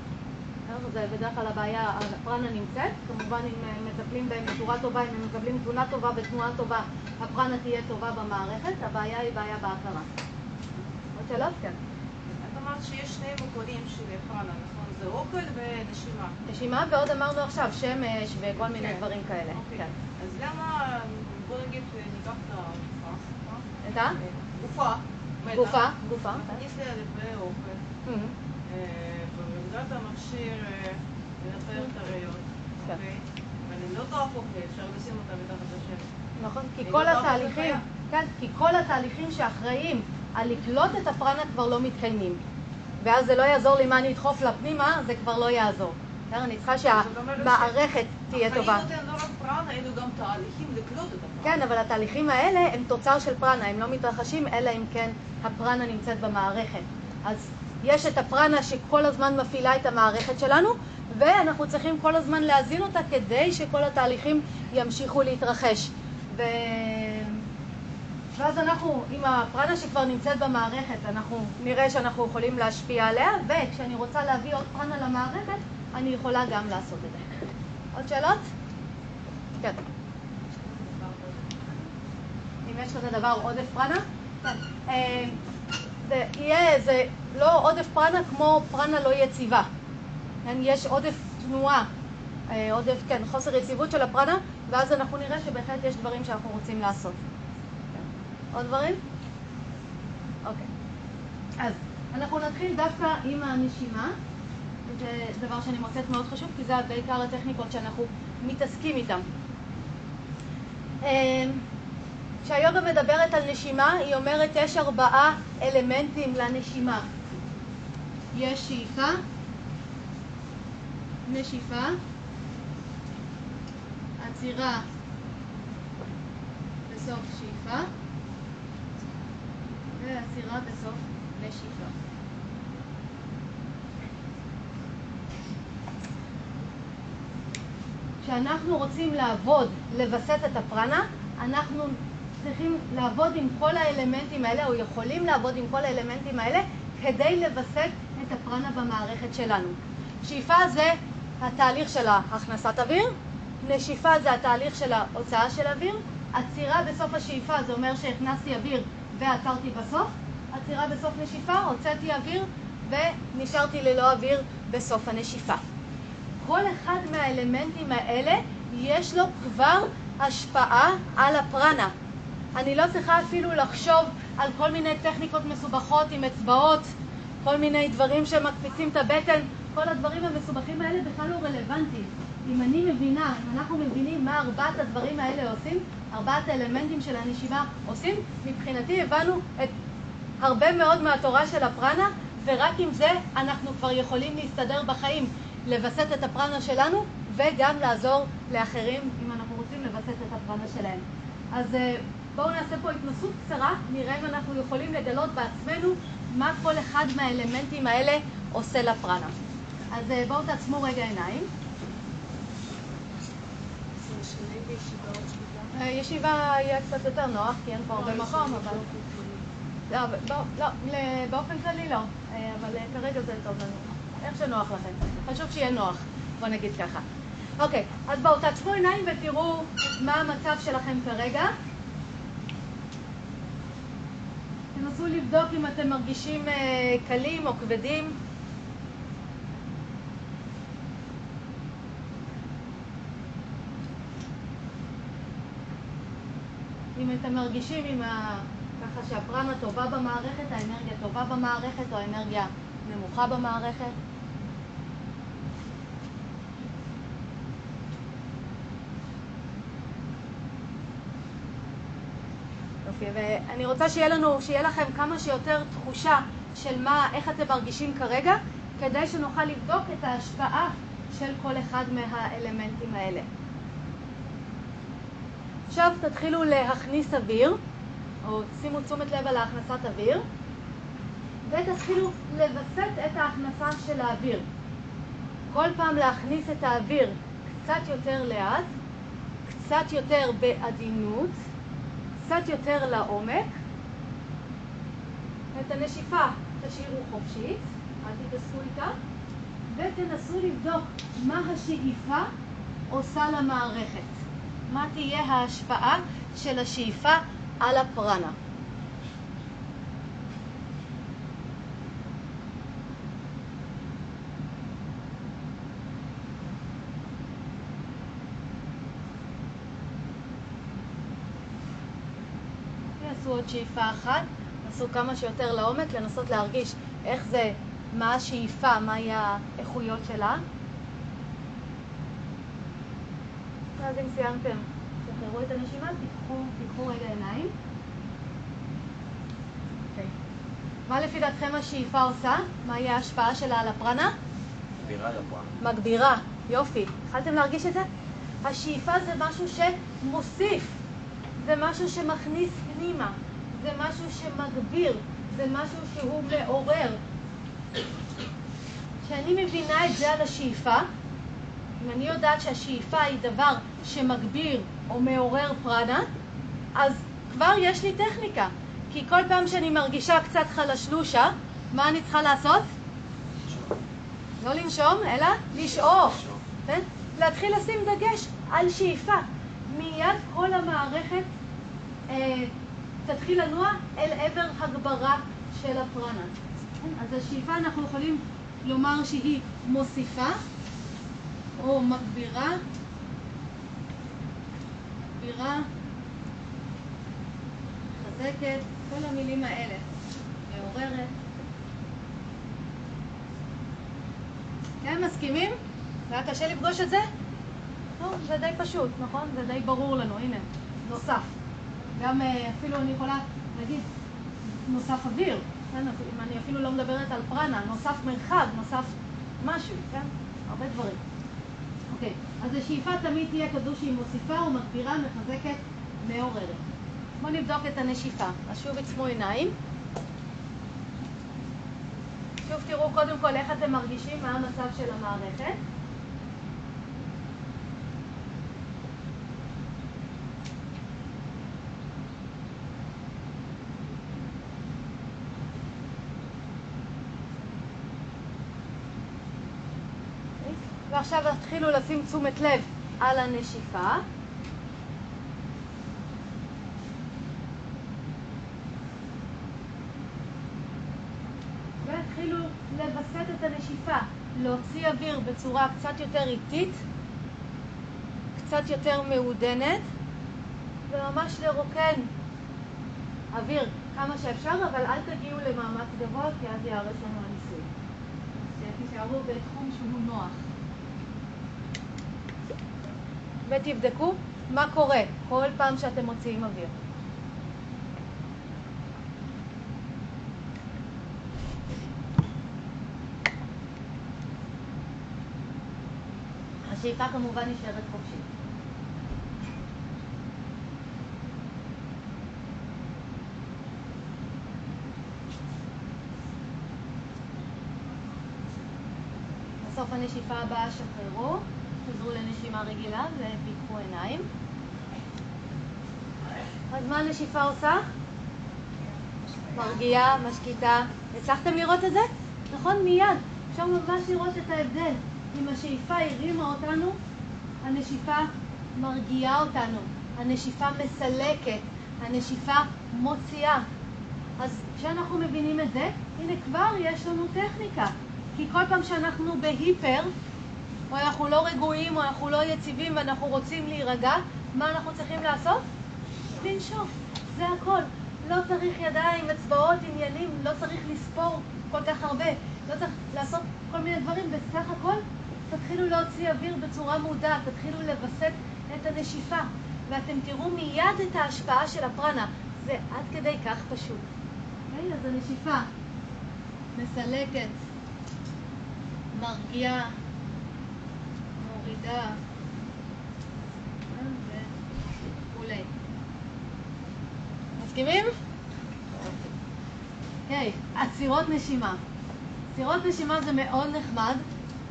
זה בדרך כלל הבעיה, הפרנה נמצאת, כמובן אם אה, מטפלים בהם בצורה טובה, אם הם מקבלים תזונה טובה ותנועה טובה, הפרנה תהיה טובה במערכת, הבעיה היא בעיה בהכרה. עוד שאלות? כן. את אמרת שיש שני מקורים של פרנה, נכון? זה אוכל ונשימה. נשימה, ועוד אמרנו עכשיו, שמש וכל מיני כן. דברים כאלה. אוקיי. כן. אז למה, בוא נגיד, ניקח את הגופה, את ה? גופה. גופה, גופה. נכניס לי הרבה אוכל. אה, ובעזרת המכשיר לנטר את הריאות, כן. אוקיי? ואני לא תהפוך לי, אפשר לשים אותה מתחת לשמש. נכון, כי כל לא התהליכים, כן, כי כל התהליכים שאחראים על לקלוט את הפרנה כבר לא מתקיימים. ואז זה לא יעזור לי מה אני אדחוף לה פנימה, זה כבר לא יעזור. בסדר? אני צריכה שהמערכת תהיה טובה. החיים נותן לא רק פרנה, אלא גם תהליכים לקלוט את הפרנה. כן, אבל התהליכים האלה הם תוצר של פרנה, הם לא מתרחשים אלא אם כן הפרנה נמצאת במערכת. אז יש את הפרנה שכל הזמן מפעילה את המערכת שלנו, ואנחנו צריכים כל הזמן להזין אותה כדי שכל התהליכים ימשיכו להתרחש. ו... ואז אנחנו, עם הפרנה שכבר נמצאת במערכת, אנחנו נראה שאנחנו יכולים להשפיע עליה, וכשאני רוצה להביא עוד פרנה למערכת, אני יכולה גם לעשות את זה. עוד שאלות? כן. אם יש כזה דבר עודף פרנה? כן. אה, זה יהיה איזה, לא עודף פרנה כמו פרנה לא יציבה. כן, יש עודף תנועה, אה, עודף, כן, חוסר יציבות של הפרנה, ואז אנחנו נראה שבהחלט יש דברים שאנחנו רוצים לעשות. כן. עוד דברים? אוקיי. אז אנחנו נתחיל דווקא עם הנשימה. זה דבר שאני מוצאת מאוד חשוב, כי זה בעיקר הטכניקות שאנחנו מתעסקים איתן. אה, כשהיוגה מדברת על נשימה, היא אומרת יש ארבעה אלמנטים לנשימה. יש שאיפה, נשיפה, עצירה בסוף שאיפה, ועצירה בסוף נשיפה. כשאנחנו רוצים לעבוד, לווסת את הפרנה, אנחנו צריכים לעבוד עם כל האלמנטים האלה, או יכולים לעבוד עם כל האלמנטים האלה, כדי לווסת את הפרנה במערכת שלנו. שאיפה זה התהליך של הכנסת אוויר, נשיפה זה התהליך של ההוצאה של אוויר, עצירה בסוף השאיפה זה אומר שהכנסתי אוויר ועצרתי בסוף, עצירה בסוף נשיפה, הוצאתי אוויר ונשארתי ללא אוויר בסוף הנשיפה. כל אחד מהאלמנטים האלה יש לו כבר השפעה על הפרנה. אני לא צריכה אפילו לחשוב על כל מיני טכניקות מסובכות עם אצבעות, כל מיני דברים שמקפיצים את הבטן, כל הדברים המסובכים האלה בכלל לא רלוונטיים. אם אני מבינה, אם אנחנו מבינים מה ארבעת הדברים האלה עושים, ארבעת האלמנטים של הנשימה עושים, מבחינתי הבנו את הרבה מאוד מהתורה של הפרנה, ורק עם זה אנחנו כבר יכולים להסתדר בחיים, לווסת את הפרנה שלנו וגם לעזור לאחרים אם אנחנו רוצים לווסת את הפרנה שלהם. אז אה, בואו נעשה פה התנסות קצרה, נראה אם אנחנו יכולים לגלות בעצמנו מה כל אחד מהאלמנטים האלה עושה לפרנה. אז אה, בואו תעצמו רגע עיניים. אה, ישיבה יהיה קצת יותר נוח, כי אין פה הרבה מקום, אבל... לא, לא, לא, באופן כללי לא, אבל כרגע זה טוב לנו. איך שנוח לכם. חשוב שיהיה נוח, בוא נגיד ככה. אוקיי, אז בואו תעצמו עיניים ותראו מה המצב שלכם כרגע. תנסו לבדוק אם אתם מרגישים אה, קלים או כבדים. אם אתם מרגישים עם ה... ככה שהפרנה טובה במערכת, האנרגיה טובה במערכת או האנרגיה נמוכה במערכת. יופי, ואני רוצה שיהיה לנו, שיהיה לכם כמה שיותר תחושה של מה, איך אתם מרגישים כרגע, כדי שנוכל לבדוק את ההשפעה של כל אחד מהאלמנטים האלה. עכשיו תתחילו להכניס אוויר, או שימו תשומת לב על הכנסת אוויר, ותתחילו לווסת את ההכנסה של האוויר. כל פעם להכניס את האוויר קצת יותר לאט, קצת יותר בעדינות, קצת יותר לעומק. את הנשיפה תשאירו חופשית, אל תתעסקו איתה, ותנסו לבדוק מה השאיפה עושה למערכת. מה תהיה ההשפעה של השאיפה על הפרנה. עוד שאיפה אחת, נסו כמה שיותר לעומק, לנסות להרגיש איך זה, מה השאיפה, מהי האיכויות שלה. ואז אם סיימתם, תשחררו את הנשימה, תיקחו, תיקחו רגע עיניים. אוקיי. מה לפי דעתכם השאיפה עושה? מה יהיה ההשפעה שלה על הפרנה? סבירה לפרעה. מגבירה. יופי. התחלתם להרגיש את זה? השאיפה זה משהו שמוסיף, זה משהו שמכניס פנימה, זה משהו שמגביר, זה משהו שהוא מעורר. כשאני מבינה את זה על השאיפה, אם אני יודעת שהשאיפה היא דבר שמגביר או מעורר פרנה, אז כבר יש לי טכניקה. כי כל פעם שאני מרגישה קצת חלשלושה, מה אני צריכה לעשות? לא לנשום, אלא לשאוף. כן? להתחיל לשים דגש על שאיפה. מיד כל המערכת אה, תתחיל לנוע אל עבר הגברה של הפרנה. כן? אז השאיפה אנחנו יכולים לומר שהיא מוסיפה או מגבירה, מגבירה, מחזקת, כל המילים האלה, מעוררת. כן, מסכימים? זה היה קשה לפגוש את זה? לא, זה די פשוט, נכון? זה די ברור לנו, הנה, נוסף. גם אה, אפילו אני יכולה להגיד נוסף אוויר, כן? אם אני אפילו לא מדברת על פרנה, נוסף מרחב, נוסף משהו, כן? הרבה דברים. אוקיי, אז השאיפה תמיד תהיה כזו שהיא מוסיפה או מגבירה, מחזקת, מעוררת. בואו נבדוק את הנשיפה. אז שוב עצמו עיניים. שוב תראו קודם כל איך אתם מרגישים, מה המצב של המערכת. ועכשיו תתחילו לשים תשומת לב על הנשיפה. והתחילו לווסת את הנשיפה, להוציא אוויר בצורה קצת יותר איטית, קצת יותר מעודנת, וממש לרוקן אוויר כמה שאפשר, אבל אל תגיעו למאמץ גבוה, כי אז יהרס לנו הניסוי. אז תישארו בתחום שהוא נוח. ותבדקו מה קורה כל פעם שאתם מוציאים אוויר. השאיפה כמובן נשארת חופשית. בסוף הנשיפה הבאה שחררו, חזרו לנשימה רגילה ופיתחו עיניים. אז מה הנשיפה עושה? מרגיעה, משקיטה. הצלחתם לראות את זה? נכון? מיד. אפשר ממש לראות את ההבדל. אם השאיפה הרימה אותנו, הנשיפה מרגיעה אותנו. הנשיפה מסלקת. הנשיפה מוציאה. אז כשאנחנו מבינים את זה, הנה כבר יש לנו טכניקה. כי כל פעם שאנחנו בהיפר, או אנחנו לא רגועים, או אנחנו לא יציבים ואנחנו רוצים להירגע, מה אנחנו צריכים לעשות? לנשוף. זה הכל. לא צריך ידיים, אצבעות, עניינים, לא צריך לספור כל כך הרבה. לא צריך לעשות כל מיני דברים. בסך הכל, תתחילו להוציא אוויר בצורה מודעת, תתחילו לווסת את הנשיפה, ואתם תראו מיד את ההשפעה של הפרנה. זה עד כדי כך פשוט. אוקיי? אז הנשיפה מסלקת, מרגיעה, מורידה, וכולי. מסכימים? אוקיי, עצירות נשימה. עצירות נשימה זה מאוד נחמד.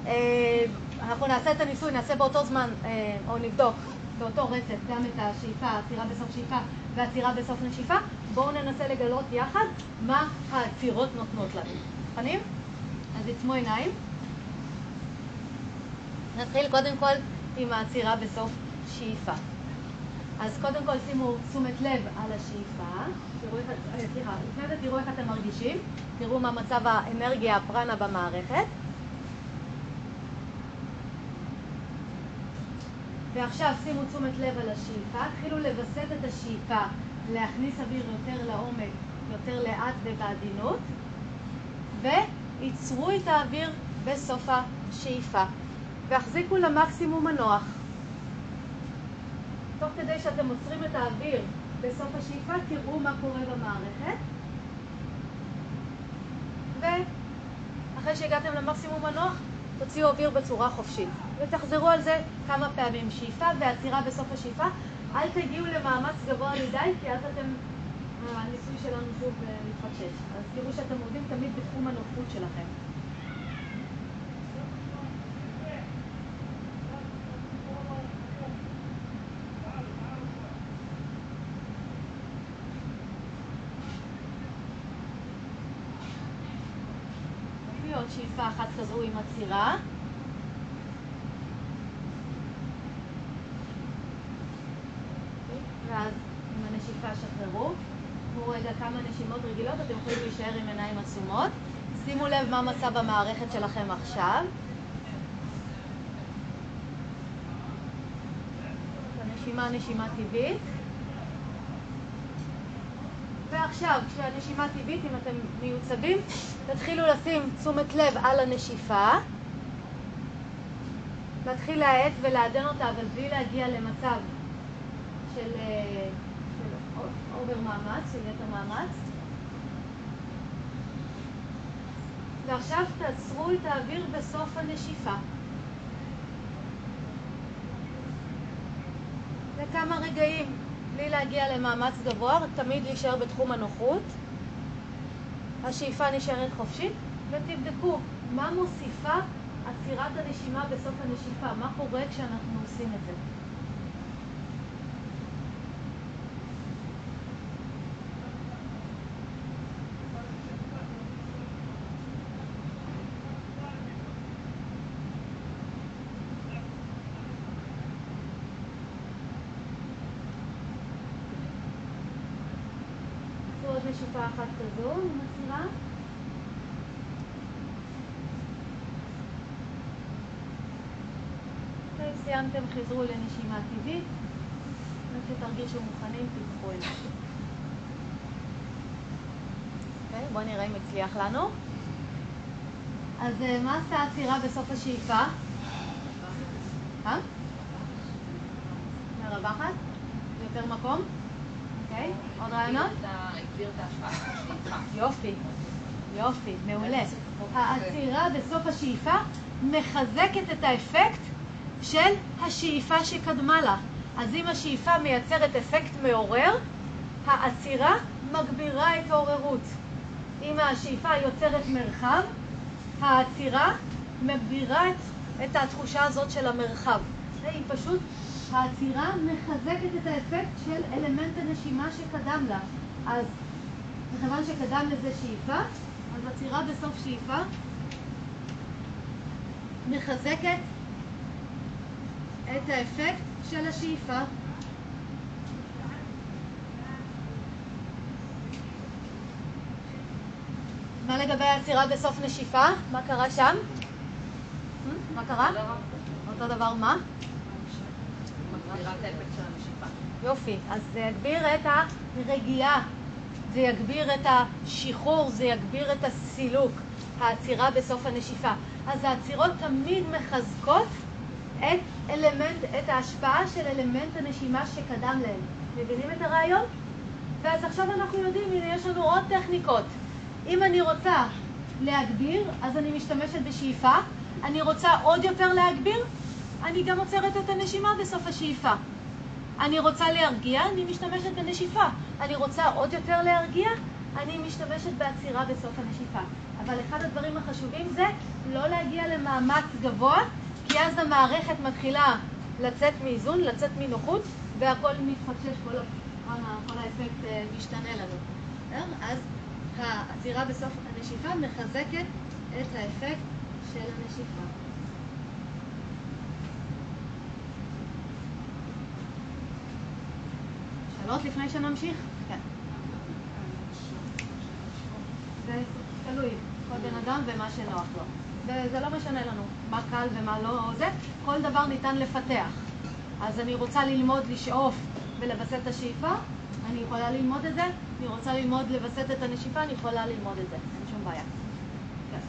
אה, אנחנו נעשה את הניסוי, נעשה באותו זמן, אה, או נבדוק באותו רצף גם את השאיפה, עצירה בסוף שאיפה ועצירה בסוף נשיפה. בואו ננסה לגלות יחד מה העצירות נותנות לנו. מוכנים? אז עצמו עיניים. נתחיל קודם כל עם העצירה בסוף שאיפה. אז קודם כל שימו תשומת לב על השאיפה. אה, סליחה, לפני זה תראו איך אתם מרגישים. תראו מה מצב האנרגיה הפרנה במערכת. ועכשיו שימו תשומת לב על השאיפה, התחילו לווסת את השאיפה, להכניס אוויר יותר לעומק, יותר לאט ובעדינות, וייצרו את האוויר בסוף השאיפה, והחזיקו למקסימום הנוח. תוך כדי שאתם עוצרים את האוויר בסוף השאיפה, תראו מה קורה במערכת, ואחרי שהגעתם למקסימום הנוח, תוציאו אוויר בצורה חופשית. ותחזרו על זה כמה פעמים. שאיפה ועצירה בסוף השאיפה. אל תגיעו למאמץ גבוה מדי, כי אז אתם... הניסוי שלנו שוב אה, מתפקשש. אז תראו שאתם עובדים תמיד בתחום הנוחות שלכם. עוד שאיפה אחת כזו עם עצירה. ואז עם הנשיפה שחררו. תנו רגע כמה נשימות רגילות, אתם יכולים להישאר עם עיניים עצומות. שימו לב מה מצב המערכת שלכם עכשיו. הנשימה נשימה טבעית. ועכשיו, כשהנשימה טבעית, אם אתם מיוצבים, תתחילו לשים תשומת לב על הנשיפה. להתחיל להאט ולעדן אותה, אבל בלי להגיע למצב של, אה, של אובר מאמץ, של יתר מאמץ. ועכשיו תעצרו את האוויר בסוף הנשיפה. לכמה רגעים, בלי להגיע למאמץ גבוה, תמיד להישאר בתחום הנוחות. השאיפה נשארת חופשית, ותבדקו מה מוסיפה עצירת הנשימה בסוף הנשיפה, מה קורה כשאנחנו עושים את זה. עשו עוד נשיפה אחת כזו עם עצירה. אוקיי, סיימתם, חזרו לנשימה טבעית. וכשתרגישו מוכנים, תיקחו את זה. אוקיי, בואו נראה אם הצליח לנו. אז אה, מה עשה העצירה בסוף השאיפה? אה? מרווחת? יותר מקום? אוקיי, עוד רעיונות? יופי, יופי, מעולה. העצירה בסוף השאיפה מחזקת את האפקט של השאיפה שקדמה לה. אז אם השאיפה מייצרת אפקט מעורר, העצירה מגבירה את העוררות. אם השאיפה יוצרת מרחב, העצירה מגבירה את, את התחושה הזאת של המרחב. היא פשוט, העצירה מחזקת את האפקט של אלמנט הנשימה שקדם לה. אז מכיוון שקדם לזה שאיפה, אז עצירה בסוף שאיפה מחזקת את האפקט של השאיפה. מה לגבי העצירה בסוף נשיפה? מה קרה שם? Hmm? מה קרה? אותו דבר מה? יופי, אז זה יגביר את הרגיעה, זה יגביר את השחרור, זה יגביר את הסילוק, העצירה בסוף הנשיפה. אז העצירות תמיד מחזקות את אלמנט, את ההשפעה של אלמנט הנשימה שקדם להם. מבינים את הרעיון? ואז עכשיו אנחנו יודעים, הנה יש לנו עוד טכניקות. אם אני רוצה להגביר, אז אני משתמשת בשאיפה. אני רוצה עוד יותר להגביר, אני גם עוצרת את הנשימה בסוף השאיפה. אני רוצה להרגיע, אני משתמשת בנשיפה. אני רוצה עוד יותר להרגיע, אני משתמשת בעצירה בסוף הנשיפה. אבל אחד הדברים החשובים זה לא להגיע למאמץ גבוה, כי אז המערכת מתחילה לצאת מאיזון, לצאת מנוחות, והכל מתפקשש, כל, כל, האפקט אה, משתנה לנו. אז העצירה בסוף הנשיפה מחזקת את האפקט של הנשיפה. שאלות לפני שנמשיך? כן. זה תלוי, כל בן אדם ומה שנוח לו. וזה לא משנה לנו מה קל ומה לא זה, כל דבר ניתן לפתח. אז אני רוצה ללמוד לשאוף ולווסת את השאיפה, אני יכולה ללמוד את זה, אני רוצה ללמוד לווסת את הנשיפה, אני יכולה ללמוד את זה, אין שום בעיה. כן.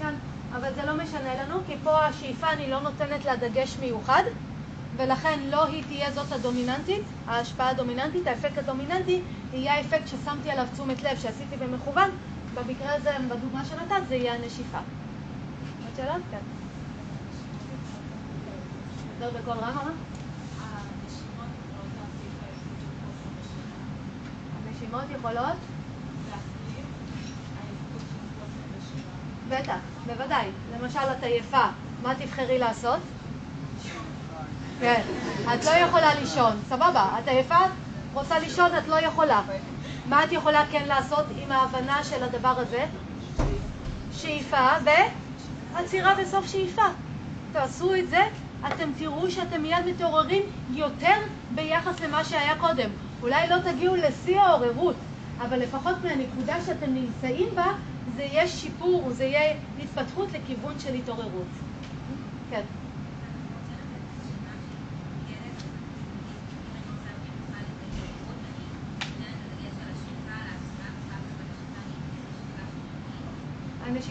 כן, אבל זה לא משנה לנו, כי פה השאיפה אני לא נותנת לה דגש מיוחד, ולכן לא היא תהיה זאת הדומיננטית, ההשפעה הדומיננטית, האפקט הדומיננטי יהיה האפקט ששמתי עליו תשומת לב, שעשיתי במכוון, במקרה הזה, בדוגמה שנתת, זה יהיה הנשיפה. עוד שאלות? כן. יותר בקול רם, מה? הנשימות יכולות? בטח, בוודאי. למשל, את עייפה, מה תבחרי לעשות? כן. את לא יכולה לישון, סבבה. את עייפה, רוצה לישון, את לא יכולה. מה את יכולה כן לעשות עם ההבנה של הדבר הזה? שאיפה ועצירה בסוף שאיפה. תעשו את זה, אתם תראו שאתם מיד מתעוררים יותר ביחס למה שהיה קודם. אולי לא תגיעו לשיא העוררות, אבל לפחות מהנקודה שאתם נמצאים בה, זה יהיה שיפור, זה יהיה התפתחות לכיוון של התעוררות. כן.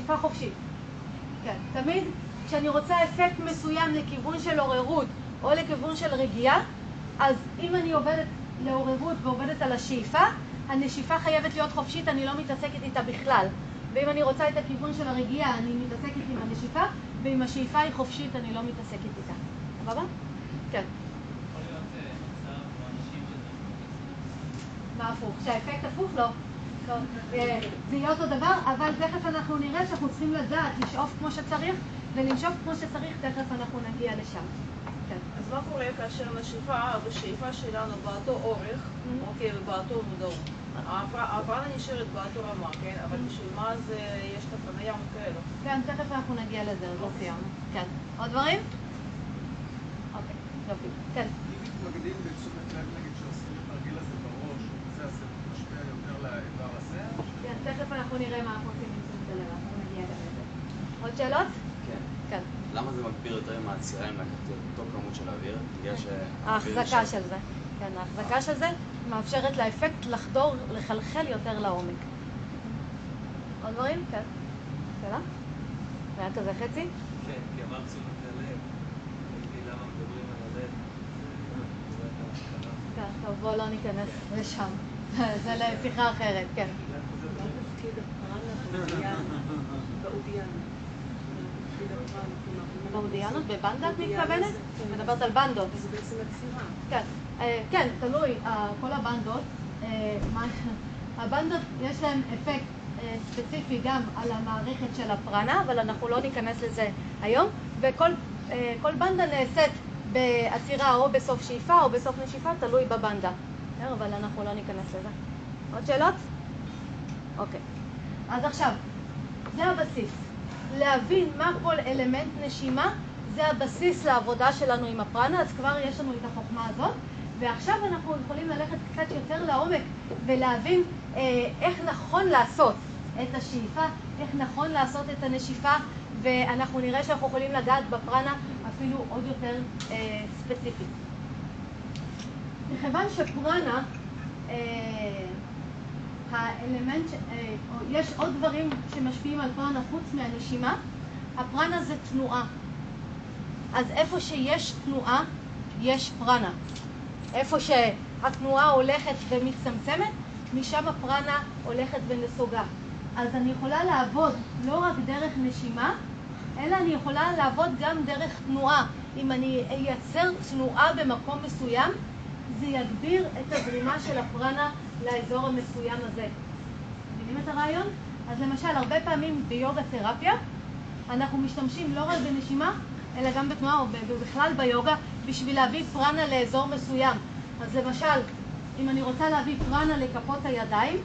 הנשיפה חופשית. כן, תמיד כשאני רוצה אפקט מסוים לכיוון של עוררות או לכיוון של רגיעה, אז אם אני עובדת לעוררות ועובדת על השאיפה, הנשיפה חייבת להיות חופשית, אני לא מתעסקת איתה בכלל. ואם אני רוצה את הכיוון של הרגיעה, אני מתעסקת עם הנשיפה, ואם השאיפה היא חופשית, אני לא מתעסקת איתה. סבבה? כן. אה, מה הפוך? שהאפקט הפוך? לא. לא. זה יהיה אותו דבר, אבל תכף אנחנו נראה שאנחנו צריכים לדעת לשאוף כמו שצריך ולנשוף כמו שצריך, תכף אנחנו נגיע לשם. כן. אז מה קורה כאשר נשיפה ושאיפה שלנו באותו אורך, אוקיי, ובאותו מודעות? ההפרעה נשארת באותו רמה, כן? אבל בשביל מה זה, יש את הפנייה כאלו? כן, תכף אנחנו נגיע לזה, עוד לא סיימנו. כן. עוד דברים? אוקיי, יופי. כן. אם מתמקדים בתשומת לב, נגיד, שעושים את התרגיל הזה בראש, זה משפיע יותר לאיבר הזה? כן, תכף אנחנו נראה מה אנחנו עושים עם תשומת הלב, אנחנו נגיע גם לזה. עוד שאלות? כן. כן. למה זה העצירה אם לקחת את אותו כמות של אוויר? בגלל שהאוויר ההחזקה של זה. כן, ההחזקה של זה מאפשרת לאפקט לחדור, לחלחל יותר לעומק. עוד דברים? כן. שאלה? זה היה כזה חצי? כן, כי אמרת תשומת הלב. ראיתי למה מדברים על הלב. כן, טוב, בואו לא ניכנס לשם. זה לשיחה אחרת, כן. מה תפקיד הפרנה באודיאן? באודיאן. באודיאנות? בבנדה את מתכוונת? מדברת על בנדות. זה בעצם עצירה. כן, אה, כן, תלוי, אה, כל הבנדות, אה, הבנדות יש להן אפקט ספציפי גם על המערכת של הפרנה, אבל אנחנו לא ניכנס לזה היום, וכל כל בנדה נעשית בעצירה או בסוף שאיפה או בסוף נשיפה, תלוי בבנדה? אבל אנחנו לא ניכנס לזה. עוד שאלות? אוקיי. אז עכשיו, זה הבסיס. להבין מה כל אלמנט נשימה, זה הבסיס לעבודה שלנו עם הפרנה, אז כבר יש לנו את החוכמה הזאת. ועכשיו אנחנו יכולים ללכת קצת יותר לעומק ולהבין אה, איך נכון לעשות את השאיפה, איך נכון לעשות את הנשיפה, ואנחנו נראה שאנחנו יכולים לגעת בפרנה אפילו עוד יותר אה, ספציפית. מכיוון שפרנה, אה, האלמנט, ש- אה, יש עוד דברים שמשפיעים על פרנה חוץ מהנשימה, הפרנה זה תנועה. אז איפה שיש תנועה, יש פרנה. איפה שהתנועה הולכת ומצטמצמת, משם הפרנה הולכת ונסוגה. אז אני יכולה לעבוד לא רק דרך נשימה, אלא אני יכולה לעבוד גם דרך תנועה. אם אני אייצר תנועה במקום מסוים, זה יגביר את הזרימה של הפרנה לאזור המסוים הזה. מבינים את הרעיון? אז למשל, הרבה פעמים ביוגה תרפיה, אנחנו משתמשים לא רק בנשימה, אלא גם בתנועה, או בכלל ביוגה, בשביל להביא פרנה לאזור מסוים. אז למשל, אם אני רוצה להביא פרנה לכפות הידיים,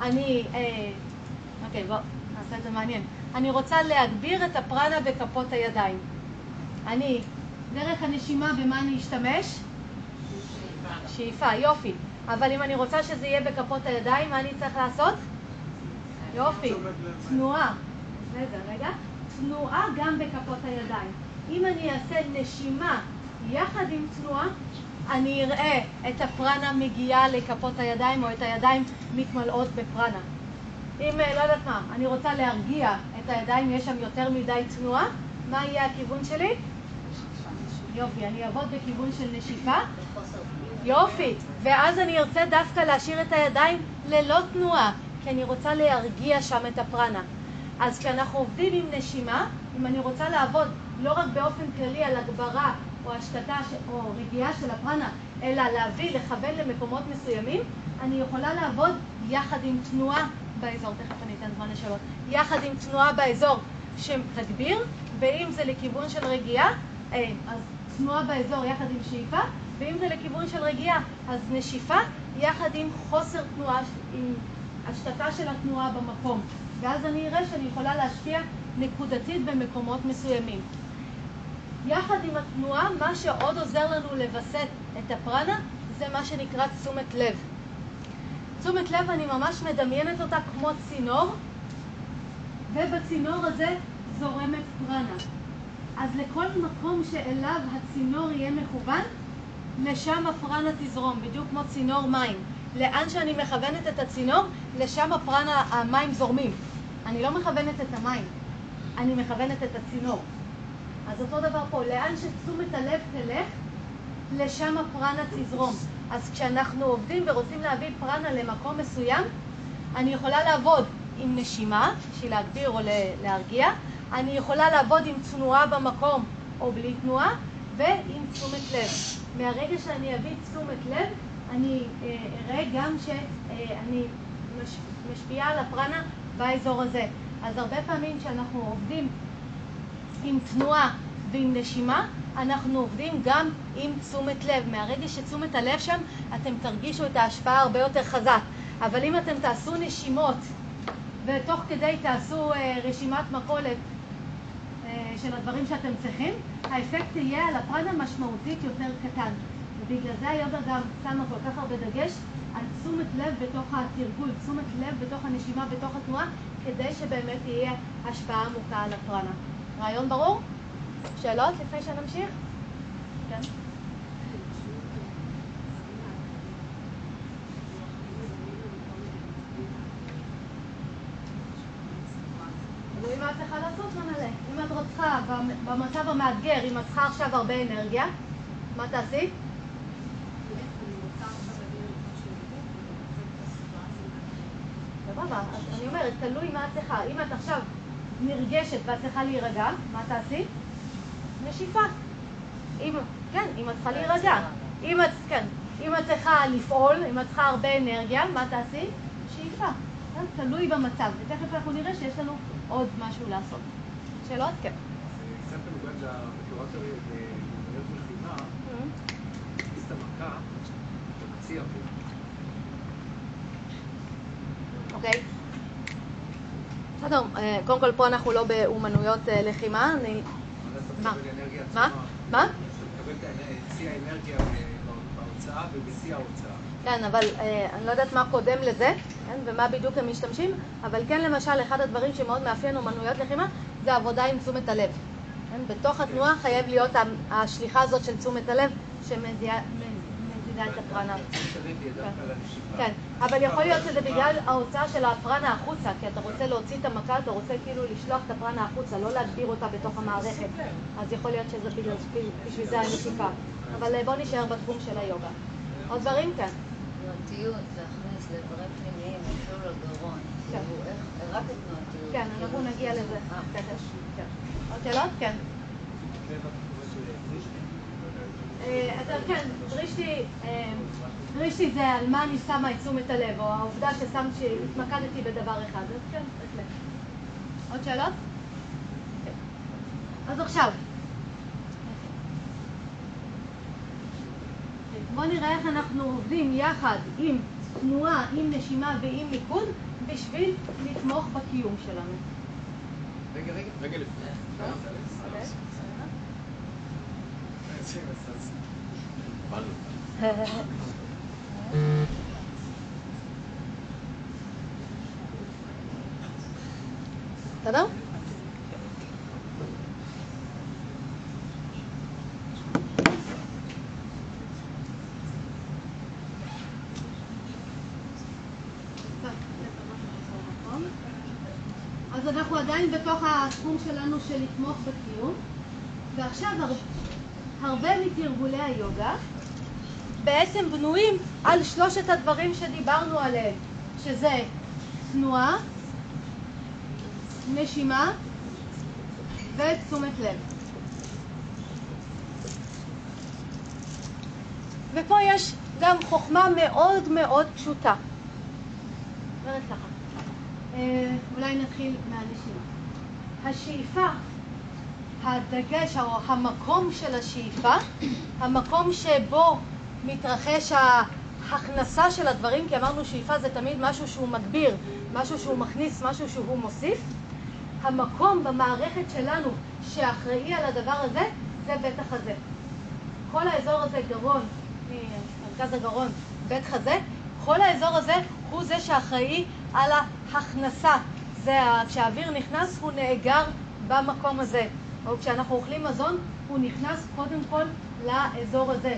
אני, אה, אוקיי, בואו, נעשה את זה מעניין. אני רוצה להגביר את הפרנה בכפות הידיים. אני, דרך הנשימה, במה אני אשתמש? שאיפה, יופי. אבל אם אני רוצה שזה יהיה בכפות הידיים, מה אני צריך לעשות? יופי. תנועה. רגע, רגע. תנועה גם בכפות הידיים. אם אני אעשה נשימה יחד עם תנועה, אני אראה את הפרנה מגיעה לכפות הידיים או את הידיים מתמלאות בפרנה. אם, אה, לא יודעת מה, אני רוצה להרגיע את הידיים, יש שם יותר מדי תנועה, מה יהיה הכיוון שלי? יופי, אני אעבוד בכיוון של נשיפה. יופי, ואז אני ארצה דווקא להשאיר את הידיים ללא תנועה, כי אני רוצה להרגיע שם את הפרנה. אז כשאנחנו עובדים עם נשימה, אם אני רוצה לעבוד לא רק באופן כללי על הגברה או השקטה ש- או רגיעה של הפרנה, אלא להביא, לכוון למקומות מסוימים, אני יכולה לעבוד יחד עם תנועה באזור, תכף אני אתן זמן לשאלות, יחד עם תנועה באזור שתגביר, ואם זה לכיוון של רגיעה, אה, אז תנועה באזור יחד עם שאיפה, ואם זה לכיוון של רגיעה, אז נשיפה יחד עם חוסר תנועה, עם השתתה של התנועה במקום. ואז אני אראה שאני יכולה להשפיע נקודתית במקומות מסוימים. יחד עם התנועה, מה שעוד עוזר לנו לווסת את הפרנה, זה מה שנקרא תשומת לב. תשומת לב, אני ממש מדמיינת אותה כמו צינור, ובצינור הזה זורמת פרנה. אז לכל מקום שאליו הצינור יהיה מכוון, לשם הפרנה תזרום, בדיוק כמו צינור מים. לאן שאני מכוונת את הצינור, לשם הפרנה, המים זורמים. אני לא מכוונת את המים, אני מכוונת את הצינור. אז אותו דבר פה, לאן שתשומת הלב תלך, לשם הפרנה תזרום. אז כשאנחנו עובדים ורוצים להביא פרנה למקום מסוים, אני יכולה לעבוד עם נשימה, בשביל להגביר או להרגיע, אני יכולה לעבוד עם תנועה במקום או בלי תנועה, ועם תשומת לב. מהרגע שאני אביא תשומת לב, אני אה, אראה גם שאני מש, משפיעה על הפרנה באזור הזה. אז הרבה פעמים כשאנחנו עובדים עם תנועה ועם נשימה, אנחנו עובדים גם עם תשומת לב. מהרגע שתשומת הלב שם, אתם תרגישו את ההשפעה הרבה יותר חזק. אבל אם אתם תעשו נשימות, ותוך כדי תעשו אה, רשימת מכולת אה, של הדברים שאתם צריכים, האפקט יהיה על הפרנה משמעותית יותר קטן. ובגלל זה היוגה גם שמה כל כך הרבה דגש על תשומת לב בתוך התרגול, תשומת לב בתוך הנשימה, בתוך התנועה, כדי שבאמת תהיה השפעה עמוקה על הפרנה. רעיון ברור? שאלות לפני שנמשיך? כן. אז אם את צריכה לעשות מה נעלה? אם את רוצה במ- במצב המאתגר, אם את צריכה עכשיו הרבה אנרגיה, מה תעשי? סבבה, אז אני אומרת, תלוי מה את צריכה. אם את עכשיו נרגשת ואת צריכה להירגע, מה תעשי? נשיפה. אם, כן, אם את צריכה להירגע. אם את, כן, אם את צריכה לפעול, אם את צריכה הרבה אנרגיה, מה תעשי? שאיפה. כן, תלוי במצב. ותכף אנחנו נראה שיש לנו עוד משהו לעשות. שאלות? כן. לתורת במיומנויות לחימה, להכניס את המכה, אתה מציע אוויר. אוקיי. בסדר, אה, קודם כל פה אנחנו לא באומנויות אה, לחימה, אני... מה? מה? מה? ההוצאה. כן, אבל אה, אני לא יודעת מה קודם לזה, כן, ומה בדיוק הם משתמשים, אבל כן למשל אחד הדברים שמאוד מאפיין אומנויות לחימה זה עבודה עם תשומת הלב. כן, בתוך התנועה חייב להיות השליחה הזאת של תשומת הלב מזיזה את הפרנה. לנשיפה. כן, אבל יכול להיות שזה בגלל ההוצאה של הפרנה החוצה, כי אתה רוצה להוציא את המכה, אתה רוצה כאילו לשלוח את הפרנה החוצה, לא להגביר אותה בתוך המערכת. אז יכול להיות שזה בגלל, בשביל זה הנשיפה. אבל אה, בואו נישאר בתחום של היוגה. עוד דברים? כן. תנועתיות, להכניס לאיברים פנימיים, אפילו לגרון. כן. כן, אנחנו נגיע לזה. אה. תכף. כן. עוד שאלות? כן. אה, אתה כן, דרישתי, אה, דרישתי זה על מה אני שמה את תשומת הלב, או העובדה ששמת, שהתמקדתי בדבר אחד. אז כן, בהחלט. עוד שאלות? אז עכשיו. בואו נראה איך אנחנו עובדים יחד עם תנועה, עם נשימה ועם מיקוד בשביל לתמוך בקיום שלנו. רגע, רגע. רגע לפני. קיבלנו. בסדר? אז אנחנו עדיין בתוך התחום שלנו של לתמוך בקיום, ועכשיו הר- הרבה מתרגולי היוגה בעצם בנויים על שלושת הדברים שדיברנו עליהם, שזה תנועה, נשימה ותשומת לב. ופה יש גם חוכמה מאוד מאוד פשוטה. אה, אולי נתחיל מהנשימה. השאיפה, הדגש או המקום של השאיפה, המקום שבו מתרחש ההכנסה של הדברים, כי אמרנו שאיפה זה תמיד משהו שהוא מגביר, משהו שהוא מכניס, משהו שהוא מוסיף. המקום במערכת שלנו שאחראי על הדבר הזה, זה בית החזה. כל האזור הזה, גרון, מרכז הגרון, בית חזה, כל האזור הזה הוא זה שאחראי על ההכנסה. זה כשהאוויר נכנס הוא נאגר במקום הזה. או כשאנחנו אוכלים מזון, הוא נכנס קודם כל לאזור הזה.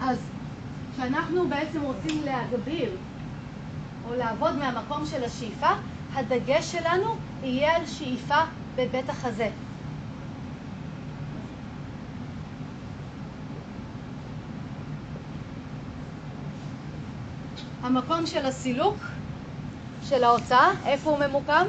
אז כשאנחנו בעצם רוצים להגביר או לעבוד מהמקום של השאיפה, הדגש שלנו יהיה על שאיפה בבית החזה. המקום של הסילוק, של ההוצאה, איפה הוא ממוקם?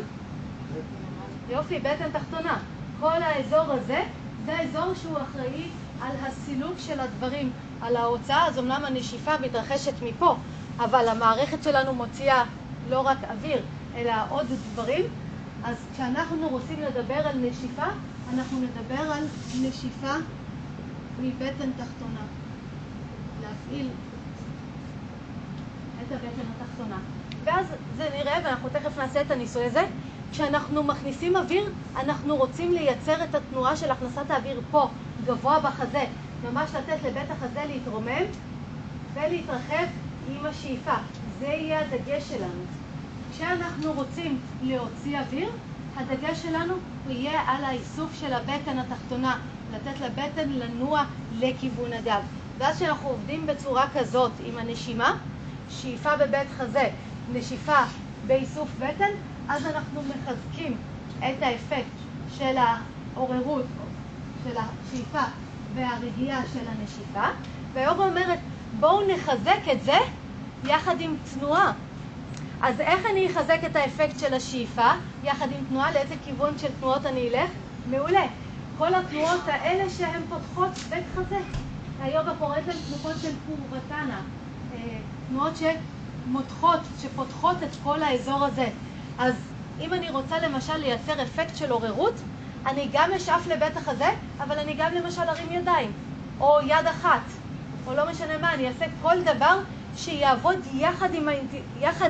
יופי, בטן תחתונה. כל האזור הזה, זה האזור שהוא אחראי על הסילוק של הדברים, על ההוצאה. אז אמנם הנשיפה מתרחשת מפה, אבל המערכת שלנו מוציאה לא רק אוויר, אלא עוד דברים. אז כשאנחנו רוצים לדבר על נשיפה, אנחנו נדבר על נשיפה מבטן תחתונה. להפעיל את הבטן התחתונה. ואז זה נראה, ואנחנו תכף נעשה את הניסוי הזה, כשאנחנו מכניסים אוויר, אנחנו רוצים לייצר את התנועה של הכנסת האוויר פה, גבוה בחזה, ממש לתת לבית החזה להתרומם ולהתרחב עם השאיפה. זה יהיה הדגש שלנו. כשאנחנו רוצים להוציא אוויר, הדגש שלנו יהיה על האיסוף של הבטן התחתונה, לתת לבטן לנוע לכיוון הגב. ואז כשאנחנו עובדים בצורה כזאת עם הנשימה, שאיפה בבית חזה, נשיפה באיסוף בטן, אז אנחנו מחזקים את האפקט של העוררות, של השאיפה והרגיעה של הנשיפה. והיוגה אומרת, בואו נחזק את זה יחד עם תנועה. אז איך אני אחזק את האפקט של השאיפה יחד עם תנועה? לאיזה כיוון של תנועות אני אלך? מעולה. כל התנועות האלה שהן פותחות בית חזה. היוגה קוראת להן תנועות של פורבטנה. תנועות שמותחות, שפותחות את כל האזור הזה. אז אם אני רוצה למשל לייצר אפקט של עוררות, אני גם אשאף לבית החזה, אבל אני גם למשל ארים ידיים, או יד אחת, או לא משנה מה, אני אעשה כל דבר שיעבוד יחד עם האינט... יחד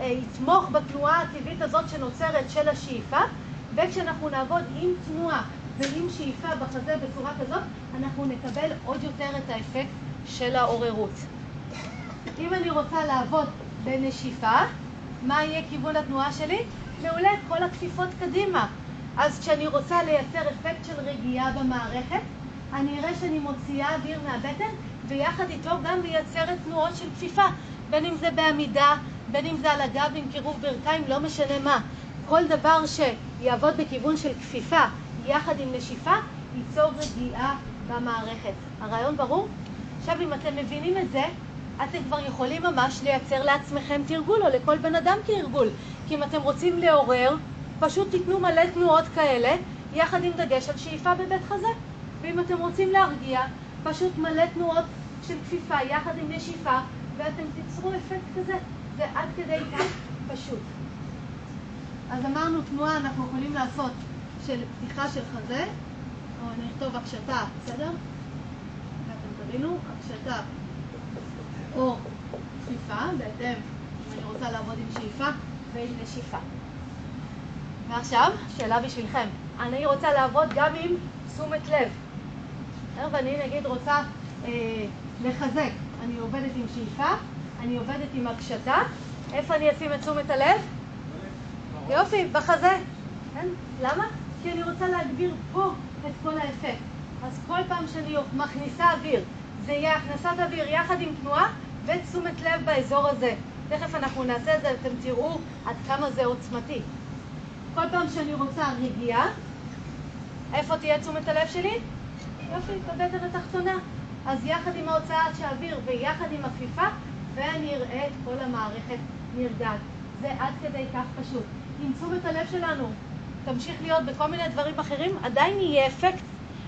אה, יתמוך בתנועה הטבעית הזאת שנוצרת של השאיפה, וכשאנחנו נעבוד עם תנועה ועם שאיפה בחזה בצורה כזאת, אנחנו נקבל עוד יותר את האפקט של העוררות. אם אני רוצה לעבוד בנשיפה, מה יהיה כיוון התנועה שלי? מעולה, כל הכפיפות קדימה. אז כשאני רוצה לייצר אפקט של רגיעה במערכת, אני אראה שאני מוציאה אוויר מהבטן, ויחד איתו גם מייצרת תנועות של כפיפה, בין אם זה בעמידה, בין אם זה על הגב עם קירוב ברכיים, לא משנה מה. כל דבר שיעבוד בכיוון של כפיפה יחד עם נשיפה, ייצור רגיעה במערכת. הרעיון ברור? עכשיו, אם אתם מבינים את זה, אתם כבר יכולים ממש לייצר לעצמכם תרגול, או לכל בן אדם תרגול. כי אם אתם רוצים לעורר, פשוט תיתנו מלא תנועות כאלה, יחד עם דגש על שאיפה בבית חזה. ואם אתם רוצים להרגיע, פשוט מלא תנועות של כפיפה יחד עם נשיפה, ואתם תיצרו אפקט כזה. זה עד כדי כך פשוט. אז אמרנו תנועה אנחנו יכולים לעשות של פתיחה של חזה, או נכתוב הקשתה, בסדר? ואתם תבינו, הקשתה או כפיפה, בהתאם אם אני רוצה לעבוד עם שאיפה ועם נשיפה. ועכשיו, שאלה בשבילכם. אני רוצה לעבוד גם עם תשומת לב. ואני נגיד רוצה אה, לחזק. אני עובדת עם שאיפה, אני עובדת עם הקשתה. איפה אני אשים את תשומת הלב? יופי, בחזה. כן? למה? כי אני רוצה להגביר פה את כל האפקט. אז כל פעם שאני מכניסה אוויר, זה יהיה הכנסת אוויר יחד עם תנועה ותשומת לב באזור הזה. תכף אנחנו נעשה את זה, אתם תראו עד כמה זה עוצמתי. כל פעם שאני רוצה רגיעה, איפה תהיה תשומת הלב שלי? יופי, בבטן התחתונה. אז יחד עם ההוצאת של האוויר ויחד עם הכפיפה, ואני אראה את כל המערכת נרגעת. זה עד כדי כך פשוט. אם תשומת הלב שלנו תמשיך להיות בכל מיני דברים אחרים, עדיין יהיה אפקט,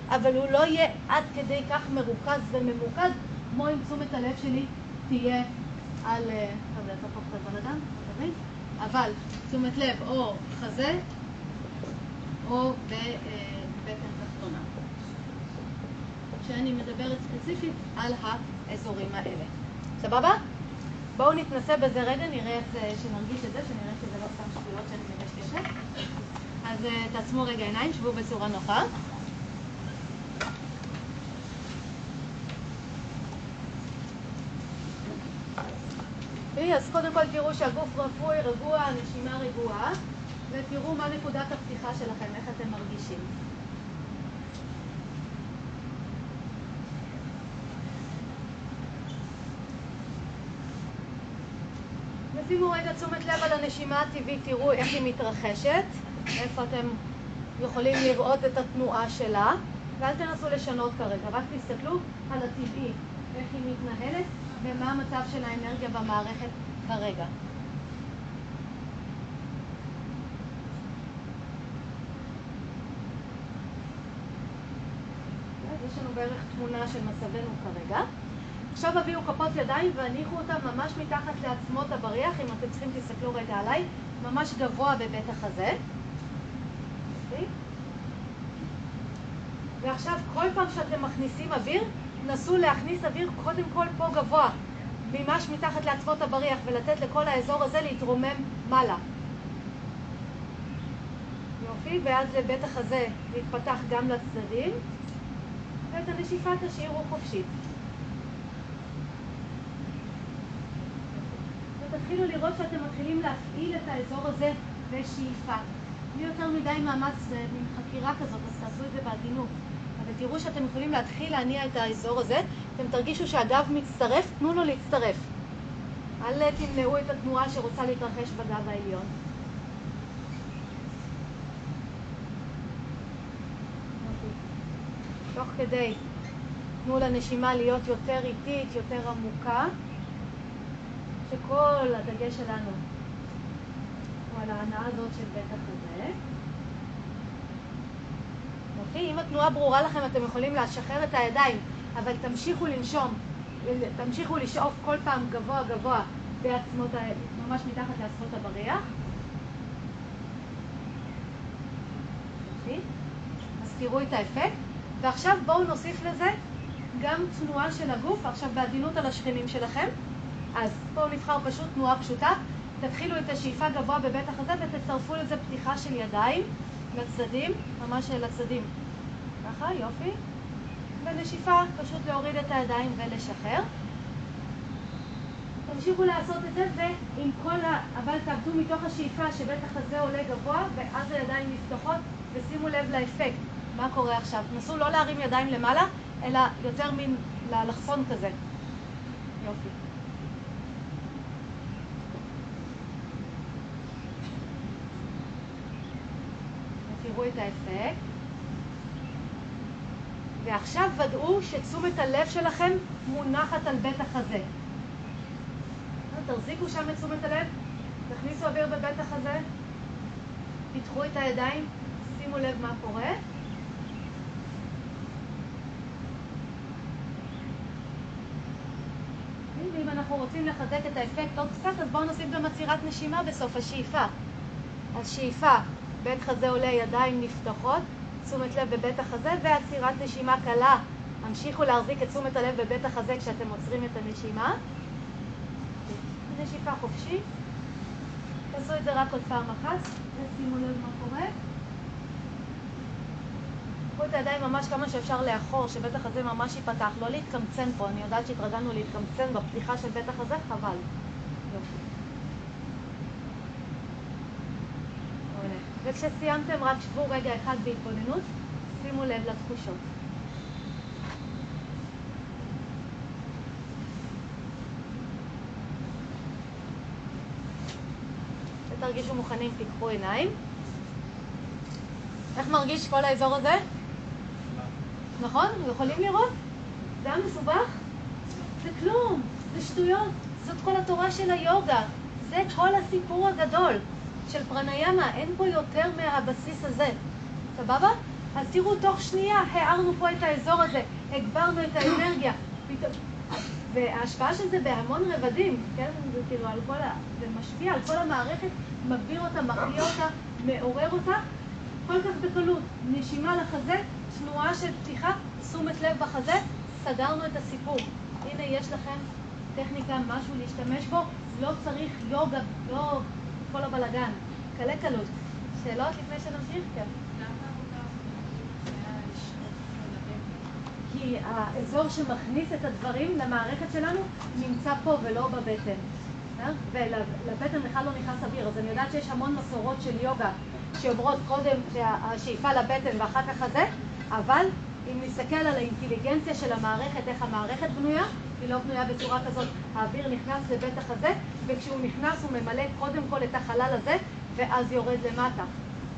אבל הוא לא יהיה עד כדי כך מרוכז וממוקד, כמו אם תשומת הלב שלי תהיה על... טוב, זה תהפוך את הבן? אבל תשומת לב או חזה או בבטן תחתונה. שאני מדברת ספציפית על האזורים האלה. סבבה? בואו נתנסה בזה רגע, נראה את זה, שנרגיש את זה, שנראה שזה לא סתם שטויות שאני מקשקשת. אז uh, תעצמו רגע עיניים, שבו בצורה נוחה. אז קודם כל תראו שהגוף רפוי, רגוע, הנשימה רגועה, ותראו מה נקודת הפתיחה שלכם, איך אתם מרגישים. שימו רגע תשומת לב על הנשימה הטבעית, תראו איך היא מתרחשת, איפה אתם יכולים לראות את התנועה שלה, ואל תנסו לשנות כרגע, רק תסתכלו על הטבעי, איך היא מתנהלת ומה המצב של האנרגיה במערכת כרגע. יש לנו בערך תמונה של מצבנו כרגע. עכשיו הביאו כפות ידיים והניחו אותם ממש מתחת לעצמות הבריח, אם אתם צריכים תסתכלו רגע עליי, ממש גבוה בבית החזה. אוקיי? ועכשיו כל פעם שאתם מכניסים אוויר, נסו להכניס אוויר קודם כל פה גבוה, ממש מתחת לעצמות הבריח, ולתת לכל האזור הזה להתרומם מעלה. יופי, ואז לבית החזה להתפתח גם לצדדים, ואת הנשיפה תשאירו חופשית. תתחילו לראות שאתם מתחילים להפעיל את האזור הזה בשאיפה. בלי יותר מדי מאמץ, מין חקירה כזאת, אז תעשו את זה בעדינות. אבל תראו שאתם יכולים להתחיל להניע את האזור הזה, אתם תרגישו שהגב מצטרף, תנו לו להצטרף. אל תמנעו את התנועה שרוצה להתרחש בגב העליון. תוך כדי, תנו לנשימה להיות יותר איטית, יותר עמוקה, שכל הדגש שלנו הוא על ההנאה הזאת של בית החזה. אוקיי? אם התנועה ברורה לכם, אתם יכולים לשחרר את הידיים, אבל תמשיכו לנשום, תמשיכו לשאוף כל פעם גבוה גבוה בעצמות, ממש מתחת לעצמות הבריח. אז תראו את האפקט. ועכשיו בואו נוסיף לזה גם תנועה של הגוף, עכשיו בעדינות על השכנים שלכם. אז בואו נבחר פשוט תנועה פשוטה. תתחילו את השאיפה גבוה בבית החזה ותצרפו לזה פתיחה של ידיים לצדדים, ממש לצדדים. ככה, יופי. ונשיפה, פשוט להוריד את הידיים ולשחרר. תמשיכו לעשות את זה, ועם כל ה... אבל תעבדו מתוך השאיפה שבית החזה עולה גבוה, ואז הידיים נפתחות, ושימו לב לאפקט. מה קורה עכשיו? תנסו לא להרים ידיים למעלה, אלא יותר מין לאלכסון כזה. יופי. תראו את האפקט. ועכשיו ודאו שתשומת הלב שלכם מונחת על בית החזה. תחזיקו שם את תשומת הלב, תכניסו אוויר בבית החזה, פיתחו את הידיים, שימו לב מה קורה. ואם אנחנו רוצים לחזק את האפקט עוד קצת, אז בואו נוסיף גם עצירת נשימה בסוף השאיפה. אז שאיפה, בית חזה עולה, ידיים נפתחות, תשומת לב בבית החזה ועצירת נשימה קלה. המשיכו להחזיק את תשומת הלב בבית החזה כשאתם עוצרים את הנשימה. נשיפה חופשית. תעשו את זה רק עוד פעם אחת, ושימו לב מה קורה. קחו את הידיים ממש כמה שאפשר לאחור, שבית החזה ממש ייפתח, לא להתקמצן פה, אני יודעת שהתרגלנו להתקמצן בפתיחה של בית החזה, חבל. יופי. מעולה. וכשסיימתם, רק שבו רגע אחד בהתבוננות, שימו לב לתחושות. ותרגישו מוכנים, תיקחו עיניים. איך מרגיש כל האזור הזה? נכון? יכולים לראות? זה היה מסובך? זה כלום, זה שטויות. זאת כל התורה של היוגה. זה כל הסיפור הגדול של פרניאמה. אין פה יותר מהבסיס הזה. סבבה? אז תראו, תוך שנייה הארנו פה את האזור הזה, הגברנו את האנרגיה. וההשפעה של זה בהמון רבדים, כן? זה כאילו על כל ה... זה משפיע על כל המערכת, מגביר אותה, מרגיע אותה, מעורר אותה, כל כך בקלות. נשימה לחזה, תנועה של פתיחה, תשומת לב בחזה, סגרנו את הסיפור. הנה יש לכם טכניקה, משהו להשתמש בו, לא צריך יוגה, לא כל הבלגן, קלה קלות. שאלות לפני שנמשיך? כן. כי האזור שמכניס את הדברים למערכת שלנו נמצא פה ולא בבטן. אה? ולבטן בכלל לא נכנס אוויר, אז אני יודעת שיש המון מסורות של יוגה שעוברות קודם השאיפה לבטן ואחר כך הזה, אבל אם נסתכל על האינטליגנציה של המערכת, איך המערכת בנויה, היא לא בנויה בצורה כזאת. האוויר נכנס לבית החזה, וכשהוא נכנס הוא ממלא קודם כל את החלל הזה, ואז יורד למטה.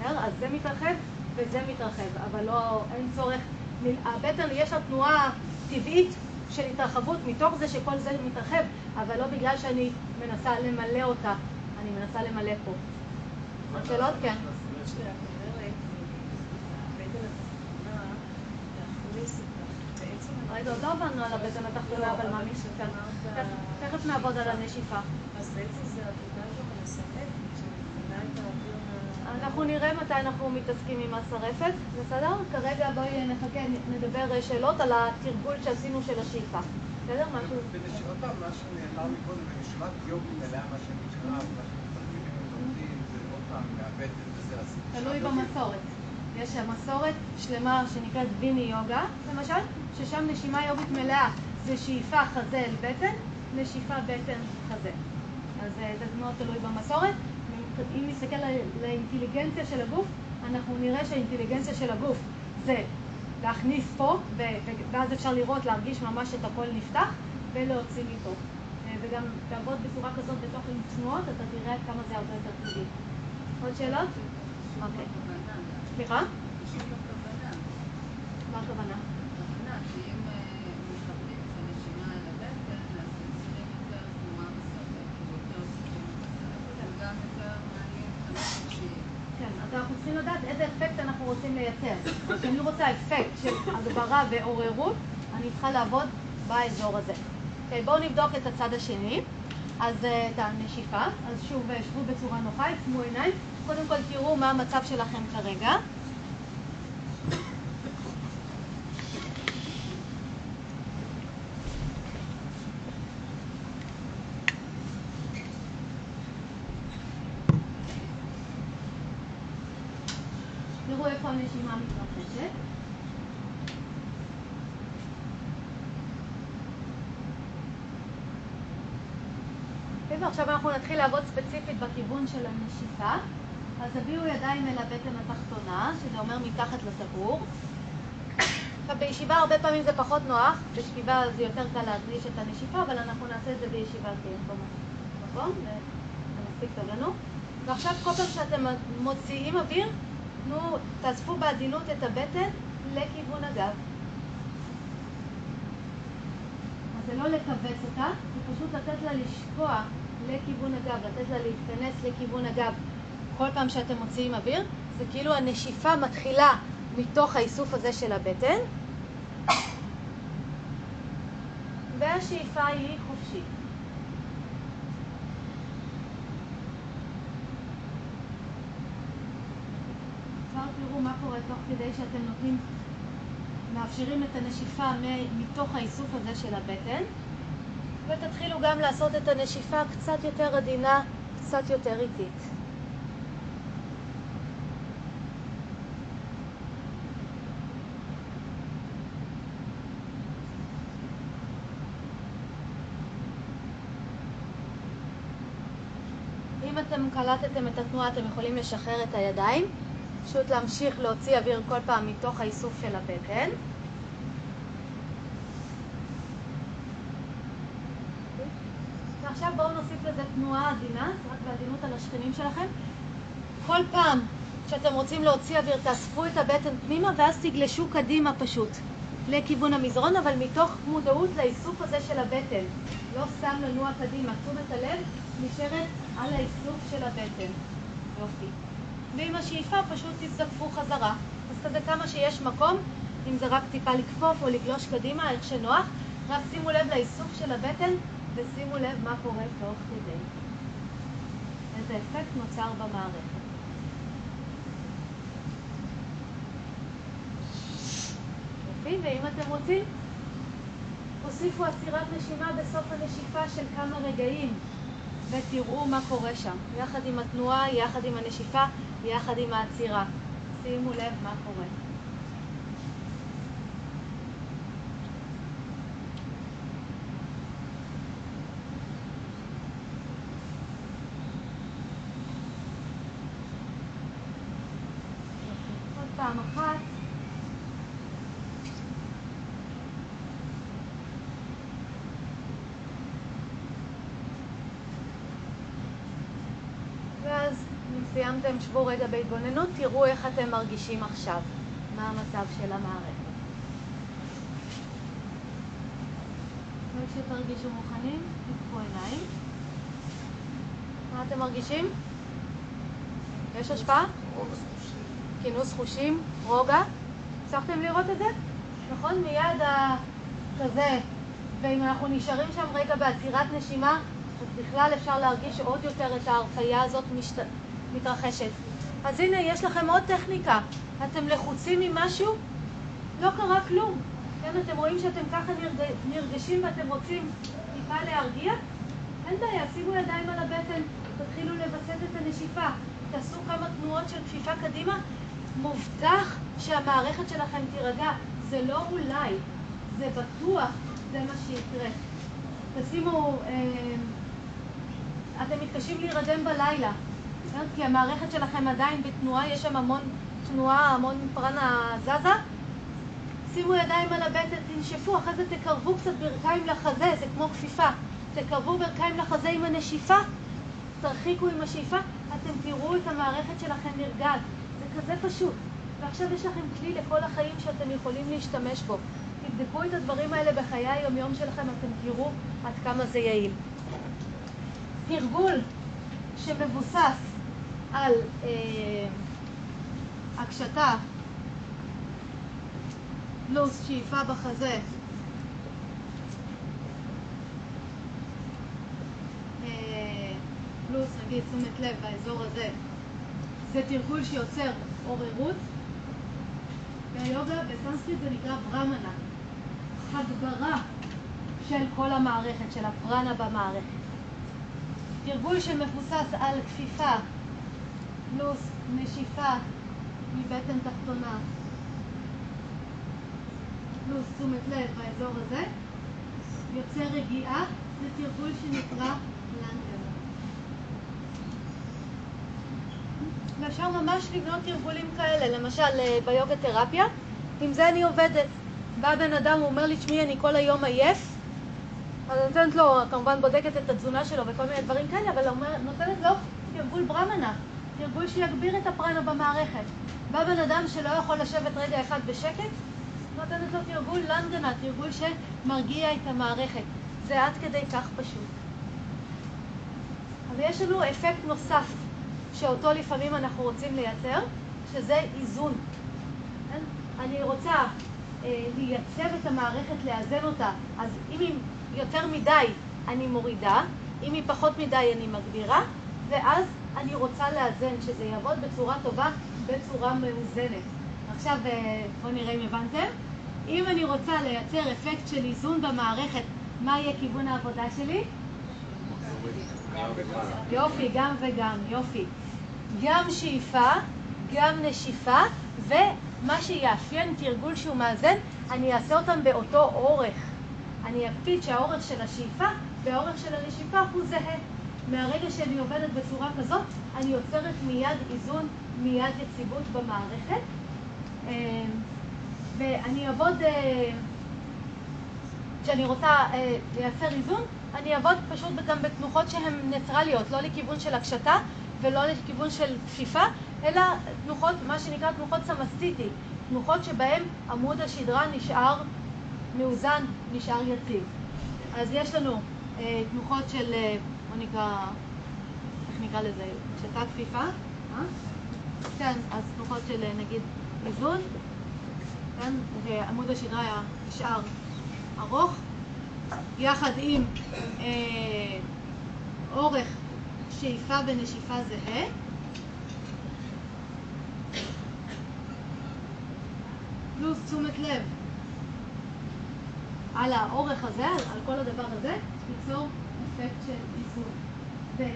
אז זה מתרחב וזה מתרחב, אבל לא, אין צורך. הבטן יש לה תנועה טבעית של התרחבות מתוך זה שכל זה מתרחב, אבל לא בגלל שאני מנסה למלא אותה, אני מנסה למלא פה. עוד שאלות? כן. רגע, עוד לא עברנו על הבטן התחתונה, אבל מה משכאן? תכף נעבוד על הנשיפה. אז זה עבודה את האוויר. אנחנו נראה מתי אנחנו מתעסקים עם השרפת, בסדר? כרגע בואי נחכה, נדבר שאלות על התרגול שעשינו של השאיפה. בסדר? משהו? עוד פעם, מה שנאמר מקודם, בנשימת יוגי מלאה, מה שנקרא, מה שמתרגמים לומדים, זה עוד פעם, מהבטן וזה, אז... תלוי במסורת. יש מסורת שלמה שנקראת ויני יוגה, למשל, ששם נשימה יוגית מלאה זה שאיפה חזה אל בטן, נשיפה בטן חזה. אז אה, זה מאוד תלוי במסורת. אם נסתכל על לאינטליגנציה של הגוף, אנחנו נראה שהאינטליגנציה של הגוף זה להכניס פה, ואז אפשר לראות, להרגיש ממש את הכל נפתח, ולהוציא מפה. אה, וגם לעבוד בצורה כזאת בתוך עם תנועות, אתה תראה כמה זה הרבה יותר טבעי. עוד שאלות? אוקיי. סליחה? מה הכוונה? כן, אז אנחנו צריכים לדעת איזה אפקט אנחנו רוצים לייצר. כשאני רוצה אפקט של הגברה ועוררות, אני צריכה לעבוד באזור הזה. אוקיי, בואו נבדוק את הצד השני. אז אה, את הנשיפה, אז שוב, אה, שבו בצורה נוחה, עצמו עיניים. קודם כל תראו מה המצב שלכם כרגע. תראו איפה הנשימה מתרחשת. ועכשיו אנחנו נתחיל לעבוד ספציפית בכיוון של הנשיפה. אז הביאו ידיים אל הבטן התחתונה, שזה אומר מתחת לסגור. עכשיו בישיבה הרבה פעמים זה פחות נוח, בשכיבה זה יותר קל להרגיש את הנשיפה, אבל אנחנו נעשה את זה בישיבה כי אין פה מקום, וזה מספיק טוב לנו. ועכשיו כל פעם שאתם מוציאים אוויר, תנו, תאספו בעדינות את הבטן לכיוון הגב. אז זה לא לכווץ אותה, זה פשוט לתת לה לשקוע לכיוון הגב, לתת לה להתכנס לכיוון הגב. כל פעם שאתם מוציאים אוויר, זה כאילו הנשיפה מתחילה מתוך האיסוף הזה של הבטן, והשאיפה היא חופשית. כבר תראו מה קורה תוך כדי שאתם נותנים, מאפשרים את הנשיפה מתוך האיסוף הזה של הבטן, ותתחילו גם לעשות את הנשיפה קצת יותר עדינה, קצת יותר איטית. אם אתם קלטתם את התנועה, אתם יכולים לשחרר את הידיים, פשוט להמשיך להוציא אוויר כל פעם מתוך האיסוף של הבטן. ועכשיו בואו נוסיף לזה תנועה עדינה, רק בעדינות על השכנים שלכם. כל פעם שאתם רוצים להוציא אוויר, תאספו את הבטן פנימה ואז תגלשו קדימה פשוט, לכיוון המזרון, אבל מתוך מודעות לאיסוף הזה של הבטן. לא סתם לנוע קדימה, תשומת הלב נשארת על האיסוף של הבטן. יופי. ועם השאיפה פשוט תזדקפו חזרה. אז כזה כמה שיש מקום, אם זה רק טיפה לכפוף או לגלוש קדימה, איך שנוח, רק שימו לב לאיסוף של הבטן ושימו לב מה קורה תוך כדי. איזה אפקט נוצר במערכת. יופי, ואם אתם רוצים, הוסיפו עצירת נשימה בסוף הנשיפה של כמה רגעים. ותראו מה קורה שם, יחד עם התנועה, יחד עם הנשיפה, יחד עם העצירה. שימו לב מה קורה. עוד פעם אחת. ואז אם סיימתם, שבו רגע בהתבוננות, תראו איך אתם מרגישים עכשיו, מה המצב של המערכת. וכשתרגישו מוכנים, תפקחו עיניים. מה אתם מרגישים? יש השפעה? כינוס חושים, רוגע. הצלחתם לראות את זה? נכון? מיד ה... כזה. ואם אנחנו נשארים שם רגע בעצירת נשימה, אז בכלל אפשר להרגיש עוד יותר את ההרפייה הזאת משת... מתרחשת. אז הנה, יש לכם עוד טכניקה. אתם לחוצים ממשהו? לא קרה כלום. כן, אתם רואים שאתם ככה נרג... נרגשים ואתם רוצים טיפה להרגיע? אין בעיה, שימו ידיים על הבטן, תתחילו לווסת את הנשיפה. תעשו כמה תנועות של כפיפה קדימה. מובטח שהמערכת שלכם תירגע. זה לא אולי, זה בטוח, זה מה שיקרה. תשימו אה, אתם מתקשים להירדם בלילה, כן? כי המערכת שלכם עדיין בתנועה, יש שם המון תנועה, המון פרנה זזה. שימו ידיים על הבטן, תנשפו, אחרי זה תקרבו קצת ברכיים לחזה, זה כמו כפיפה. תקרבו ברכיים לחזה עם הנשיפה, תרחיקו עם השאיפה, אתם תראו את המערכת שלכם נרגעת. זה כזה פשוט. ועכשיו יש לכם כלי לכל החיים שאתם יכולים להשתמש בו. תבדקו את הדברים האלה בחיי היומיום שלכם, אתם תראו עד כמה זה יעיל. תרגול שמבוסס על אה, הקשתה פלוס שאיפה בחזה. אה, פלוס נגיד תשומת לב באזור הזה. זה תרגול שיוצר עוררות. ביוגה בסנסקריט זה נקרא ברמנה. הגברה של כל המערכת, של הפרנה במערכת. תרגול שמבוסס על כפיפה פלוס נשיפה מבטן תחתונה. פלוס תשומת לב באזור הזה, יוצר רגיעה, זה תרגול שנקרא לנגר. ואפשר ממש לבנות תרגולים כאלה, למשל אה, ביוגה תרפיה, עם זה אני עובדת. בא בן אדם, הוא אומר לי, תשמעי, אני כל היום עייף, אז אני נותנת לו, כמובן בודקת את התזונה שלו וכל מיני דברים כאלה, אבל אומר, נותנת לו תרגול ברמנה, תרגול שיגביר את הפרנה במערכת. בא בן אדם שלא יכול לשבת רגע אחד בשקט, נותנת לו תרגול לנגנה, תרגול שמרגיע את המערכת. זה עד כדי כך פשוט. אבל יש לנו אפקט נוסף, שאותו לפעמים אנחנו רוצים לייצר, שזה איזון. כן? אני רוצה אה, לייצב את המערכת, לאזן אותה, אז אם היא יותר מדי, אני מורידה, אם היא פחות מדי, אני מגבירה, ואז אני רוצה לאזן, שזה יעבוד בצורה טובה, בצורה מאוזנת. עכשיו אה, בואו נראה אם הבנתם. אם אני רוצה לייצר אפקט של איזון במערכת, מה יהיה כיוון העבודה שלי? יופי, גם וגם, יופי. גם שאיפה, גם נשיפה, ומה שיאפיין תרגול שהוא מאזן, אני אעשה אותם באותו אורך. אני אקפיד שהאורך של השאיפה והאורך של הנשיפה הוא זהה. מהרגע שאני עובדת בצורה כזאת, אני יוצרת מיד איזון, מיד יציבות במערכת. אה, ואני אעבוד, אה, כשאני רוצה אה, לייצר איזון, אני אעבוד פשוט גם בתנוחות שהן ניטרליות, לא לכיוון של הקשתה ולא לכיוון של כפיפה, אלא תנוחות, מה שנקרא תנוחות סמסטיטי, תנוחות שבהן עמוד השדרה נשאר מאוזן, נשאר יציב. אז יש לנו תנוחות של, בוא נקרא, איך נקרא לזה, קשתה כפיפה, אה? כן, אז תנוחות של נגיד איזון, כן? ועמוד השדרה נשאר ארוך, יחד עם אה, אורך שאיפה ונשיפה זהה. פלוס תשומת לב על האורך הזה, על כל הדבר הזה, ליצור אפקט של איזון.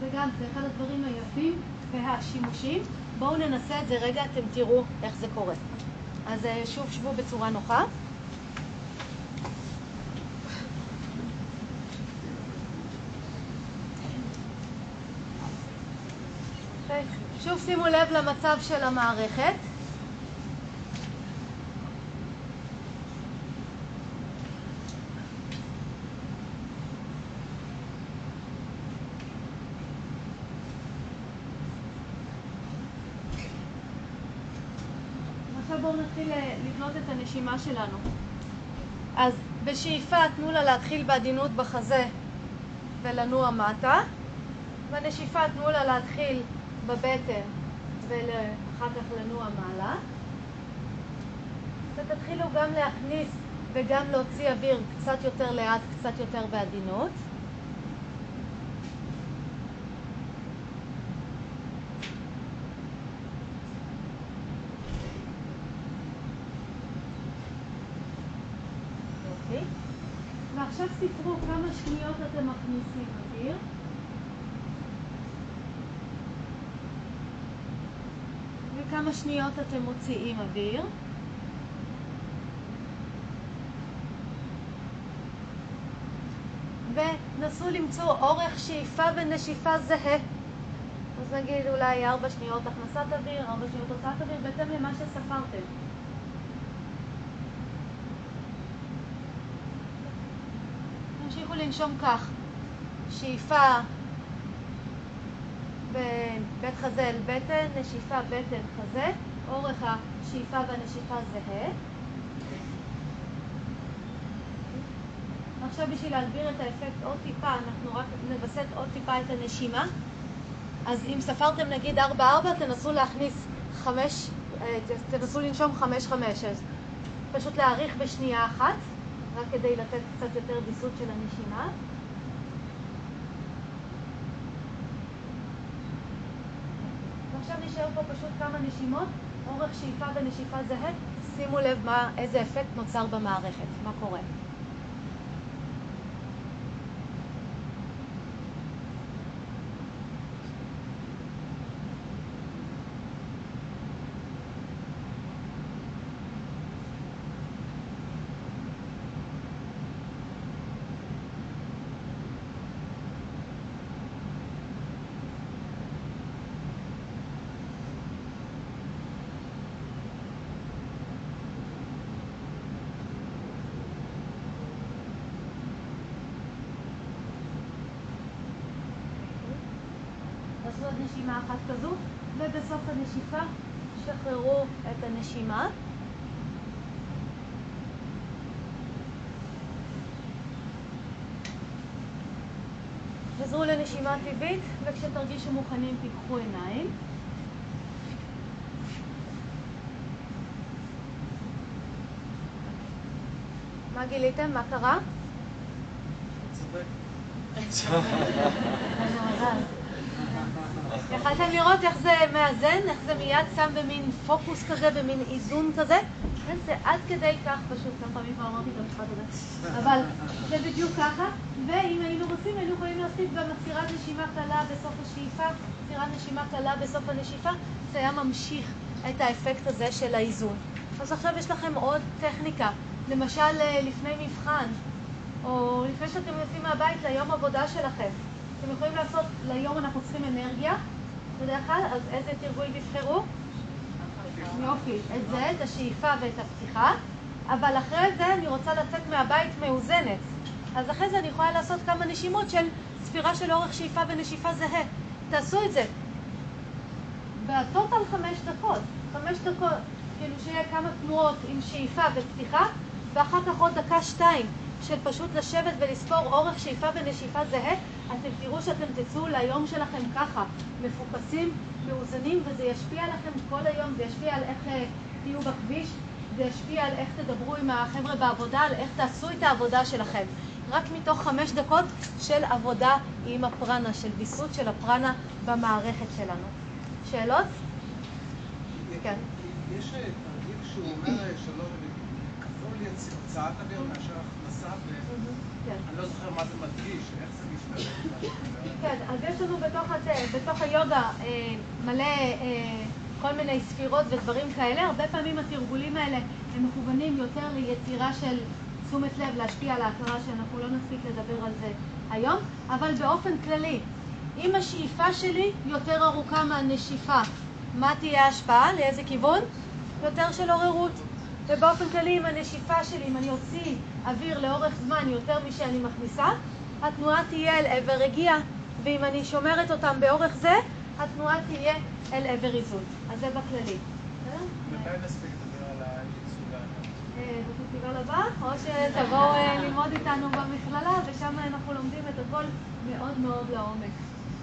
וגם זה אחד הדברים היפים והשימושיים. בואו ננסה את זה רגע, אתם תראו איך זה קורה. אז אה, שוב שבו בצורה נוחה. אוקיי, שוב שימו לב למצב של המערכת. עכשיו בואו נתחיל אה, לבנות את הנשימה שלנו. אז בשאיפה תנו לה להתחיל בעדינות בחזה ולנוע מטה, בנשיפה תנו לה להתחיל בבטן ואחר כך לנוע מעלה. ותתחילו גם להכניס וגם להוציא אוויר קצת יותר לאט, קצת יותר בעדינות. ועכשיו ספרו כמה שניות אתם מכניסים אוויר. וכמה שניות אתם מוציאים אוויר. ונסו למצוא אורך שאיפה ונשיפה זהה. אז נגיד אולי ארבע שניות הכנסת אוויר, ארבע שניות הוצאת אוויר, בהתאם למה שספרתם. תמשיכו לנשום כך. שאיפה בין בית חזה אל בטן, נשיפה בטן חזה, אורך השאיפה והנשיפה זהה. עכשיו בשביל להגביר את האפקט עוד טיפה, אנחנו רק נווסת עוד טיפה את הנשימה. אז אם ספרתם נגיד 4-4, תנסו להכניס 5, אה, תנסו לנשום 5-5, אז פשוט להאריך בשנייה אחת, רק כדי לתת קצת יותר ויסות של הנשימה. ועכשיו נשאר פה פשוט כמה נשימות, אורך שאיפה ונשיפה זהה, שימו לב מה, איזה אפקט נוצר במערכת, מה קורה. נשימה אחת כזו, ובסוף הנשיפה שחררו את הנשימה. חזרו לנשימה טבעית, וכשתרגישו מוכנים תיקחו עיניים. מה גיליתם? מה קרה? צודק. יכלתם לראות איך זה מאזן, איך זה מיד שם במין פוקוס כזה, במין איזון כזה? כן, זה עד כדי כך פשוט, כמה פעמים כבר אמרתי את המשפט הזה, אבל זה בדיוק ככה, ואם היינו רוצים, היינו יכולים להוסיף גם עצירת נשימה קלה בסוף השאיפה, עצירת נשימה קלה בסוף הנשיפה, זה היה ממשיך את האפקט הזה של האיזון. אז עכשיו יש לכם עוד טכניקה, למשל אה, לפני מבחן, או לפני שאתם יוצאים מהבית ליום עבודה שלכם. אתם יכולים לעשות, ליום אנחנו צריכים אנרגיה, בדרך כלל, אז איזה תרגול תבחרו? יופי, את זה, את השאיפה ואת הפתיחה, אבל אחרי זה אני רוצה לצאת מהבית מאוזנת. אז אחרי זה אני יכולה לעשות כמה נשימות של ספירה של אורך שאיפה ונשיפה זהה. תעשו את זה. בטוטל חמש דקות. חמש דקות, כאילו שיהיה כמה תנועות עם שאיפה ופתיחה, ואחר כך עוד דקה שתיים של פשוט לשבת ולספור אורך שאיפה ונשיפה זהה, אתם תראו שאתם תצאו ליום שלכם ככה, מפוקסים, מאוזנים, וזה ישפיע עליכם כל היום, זה ישפיע על איך אה, תהיו בכביש, זה ישפיע על איך תדברו עם החבר'ה בעבודה, על איך תעשו את העבודה שלכם. רק מתוך חמש דקות של עבודה עם הפרנה, של ויסות של הפרנה במערכת שלנו. שאלות? כן. יש אה, תרגיל שהוא אומר אה, שלא, כפול יצ- הוצאת אוויר מאשר כן. לא זוכר מה זה מדגיש, איך זה משתלב. עם מה שאת אומרת. כן, אז יש לנו בתוך, הת... בתוך היוגה אה, מלא אה, כל מיני ספירות ודברים כאלה. הרבה פעמים התרגולים האלה הם מכוונים יותר ליצירה של תשומת לב, להשפיע על ההכרה שאנחנו לא נספיק לדבר על זה היום, אבל באופן כללי, אם השאיפה שלי יותר ארוכה מהנשיפה, מה תהיה ההשפעה? לאיזה כיוון? יותר של עוררות. ובאופן כללי, אם הנשיפה שלי, אם אני אוציא אוויר לאורך זמן יותר משאני מכניסה, התנועה תהיה אל עבר רגיעה, ואם אני שומרת אותם באורך זה, התנועה תהיה אל עבר איזון. אז זה בכללי. מתי נספיק לדבר על הייצוג? אה, בפסטיבל הבא, או שתבואו אה, ללמוד איתנו במכללה, ושם אנחנו לומדים את הכל מאוד מאוד לעומק.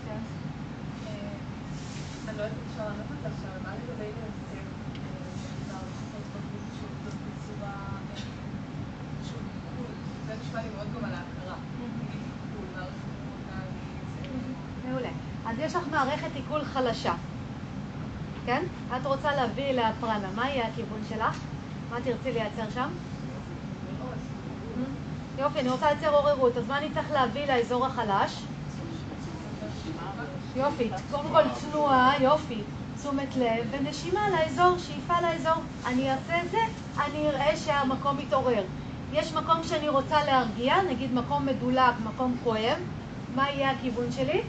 כן. אני לא יודעת אם אפשר לענות אותך עכשיו, מה לגבי לייצר מערכות בגוף שעובדות בצורה אה, של עיכול? זה נשמע לי מאוד גם על ההכרה. נגיד עיכול, מערכת הורמונלית. מעולה. אז יש לך עיכול חלשה, כן? את רוצה להביא לפרנה, מה יהיה הכיוון שלך? מה תרצי לייצר שם? יופי, אני רוצה לייצר עוררות, אז מה אני צריך להביא לאזור החלש? יופי, קודם כל תנועה, יופי, תשומת לב ונשימה לאזור, שאיפה לאזור. אני אעשה את זה, אני אראה שהמקום מתעורר. יש מקום שאני רוצה להרגיע, נגיד מקום מדולק, מקום כואב, מה יהיה הכיוון שלי?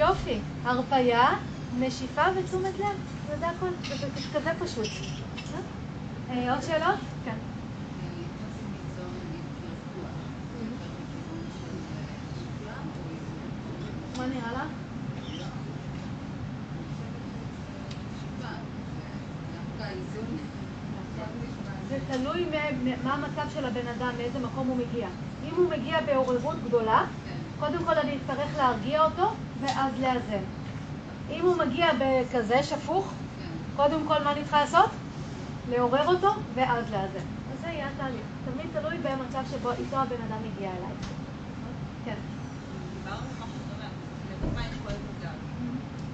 יופי, הרפייה, נשיפה ותשומת לב, וזה הכל, זה זה כזה פשוט. אה, עוד שאלות? כן. מה נראה לך? זה תלוי מה המצב של הבן אדם, מאיזה מקום הוא מגיע. אם הוא מגיע בעוררות גדולה, קודם כל אני אצטרך להרגיע אותו, ואז לאזן. אם הוא מגיע בכזה שפוך, קודם כל מה אני צריכה לעשות? לעורר אותו, ואז לאזן. אז זה יהיה התהליך. תמיד תלוי במצב שבו איתו הבן אדם הגיע אליי. כן. דיברנו על משהו דומה, לדוגמה יש כואב בגב.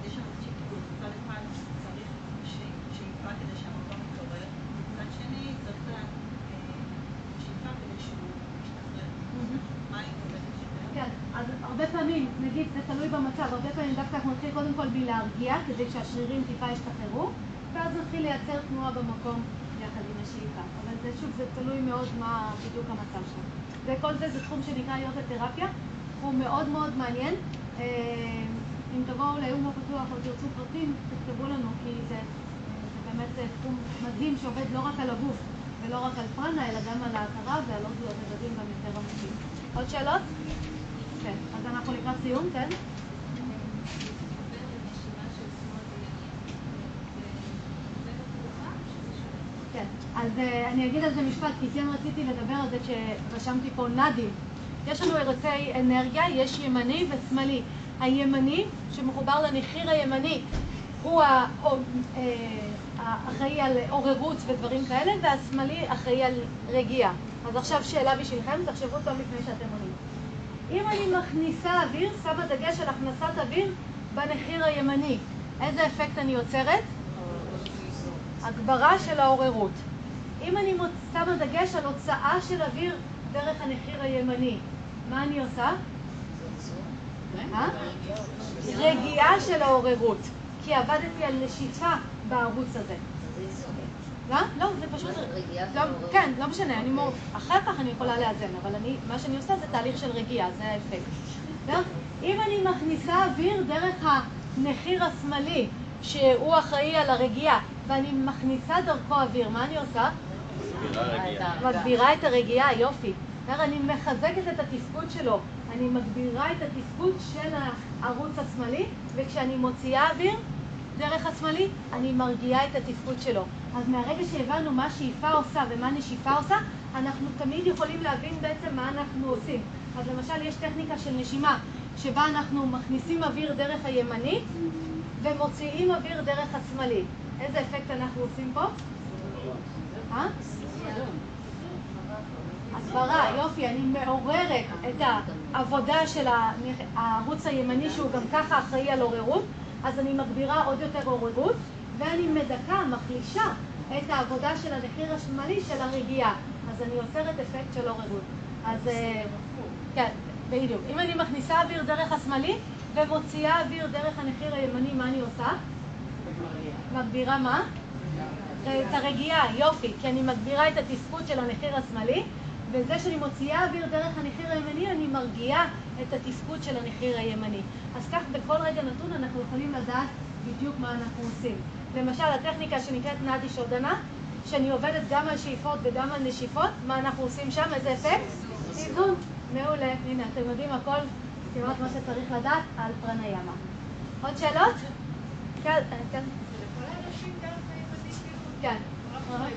יש שם טיפול, מצד אחד צריך ש- שאיפה כדי שהמקום יתעורר, מצד שני צריך לה- אה, שאיפה כדי שהוא ישתחרר. מה היא עובדת יותר? כן, אז הרבה פעמים, נגיד, זה תלוי במצב, הרבה פעמים דווקא אנחנו נתחיל קודם כל בלהרגיע, כדי שהשרירים טיפה ישתחררו, ואז נתחיל לייצר תנועה במקום יחד עם השאיפה. אבל זה שוב, זה תלוי מאוד מה בדיוק המצב שלו. וכל זה זה תחום שנקרא יוגה תרפיה, הוא מאוד מאוד מעניין. אה, אם תבואו ליום הפתוח או תרצו פרטים, תכתבו לנו, כי זה, אה, זה באמת אה, תחום מדהים שעובד לא רק על הגוף ולא רק על פרנה, אלא גם על ההכרה ועל עוד רבדים גם יותר עמוקים. עוד שאלות? כן, אז אנחנו לקראת סיום, כן? כן, אז אה, אני אגיד על זה משפט, כי כן רציתי לדבר על זה כשרשמתי פה נדים. יש לנו ערוצי אנרגיה, יש ימני ושמאלי. הימני, שמחובר לנחיר הימני, הוא אה, האחראי על עוררות ודברים כאלה, והשמאלי אחראי על רגיעה. אז עכשיו שאלה בשבילכם, תחשבו טוב לפני שאתם עונים. אם אני מכניסה אוויר, שמה דגש על הכנסת אוויר בנחיר הימני, איזה אפקט אני יוצרת? הגברה של העוררות. אם אני שמה דגש על הוצאה של אוויר דרך הנחיר הימני, מה אני עושה? אה? רגיעה של העוררות, כי עבדתי על נשיפה בערוץ הזה. לא? לא, זה פשוט... לא. כן, לא משנה, אני מור... אחר כך אני יכולה לאזן, אבל אני, מה שאני עושה זה תהליך של רגיעה, זה האפקט. אם אני מכניסה אוויר דרך הנחיר השמאלי, שהוא אחראי על הרגיעה, ואני מכניסה דרכו אוויר, מה אני עושה? מגבירה את הרגיעה, יופי. אני מחזקת את התפקוד שלו, אני מגבירה את התפקוד של הערוץ השמאלי, וכשאני מוציאה אוויר דרך השמאלי, אני מרגיעה את התפקוד שלו. אז מהרגע שהבנו מה שאיפה עושה ומה נשיפה עושה, אנחנו תמיד יכולים להבין בעצם מה אנחנו עושים. אז למשל, יש טכניקה של נשימה, שבה אנחנו מכניסים אוויר דרך הימני, ומוציאים אוויר דרך השמאלי. איזה אפקט אנחנו עושים פה? אה? הסברה, יופי, אני מעוררת את העבודה של הערוץ הימני שהוא גם ככה אחראי על עוררות, אז אני מגבירה עוד יותר עוררות, ואני מדכא, מחלישה את העבודה של הנחיר השמאלי של הרגיעה. אז אני יוצרת אפקט של עוררות. אז אה, כן, בדיוק. אם אני מכניסה אוויר דרך השמאלי ומוציאה אוויר דרך הנחיר הימני, מה אני עושה? מגבירה מה? את הרגיעה, יופי, כי אני מגבירה את התפקוד של הנחיר השמאלי, וזה שאני מוציאה אוויר דרך הנחיר הימני, אני מרגיעה את התפקוד של הנחיר הימני. אז כך בכל רגע נתון אנחנו יכולים לדעת בדיוק מה אנחנו עושים. למשל, הטכניקה שנקראת נדי שודנה, שאני עובדת גם על שאיפות וגם על נשיפות, מה אנחנו עושים שם? איזה אפקט? איזון. מעולה. הנה, אתם יודעים הכל, כמעט מה שצריך לדעת על פרניאמה. עוד שאלות? כן, כן. כן,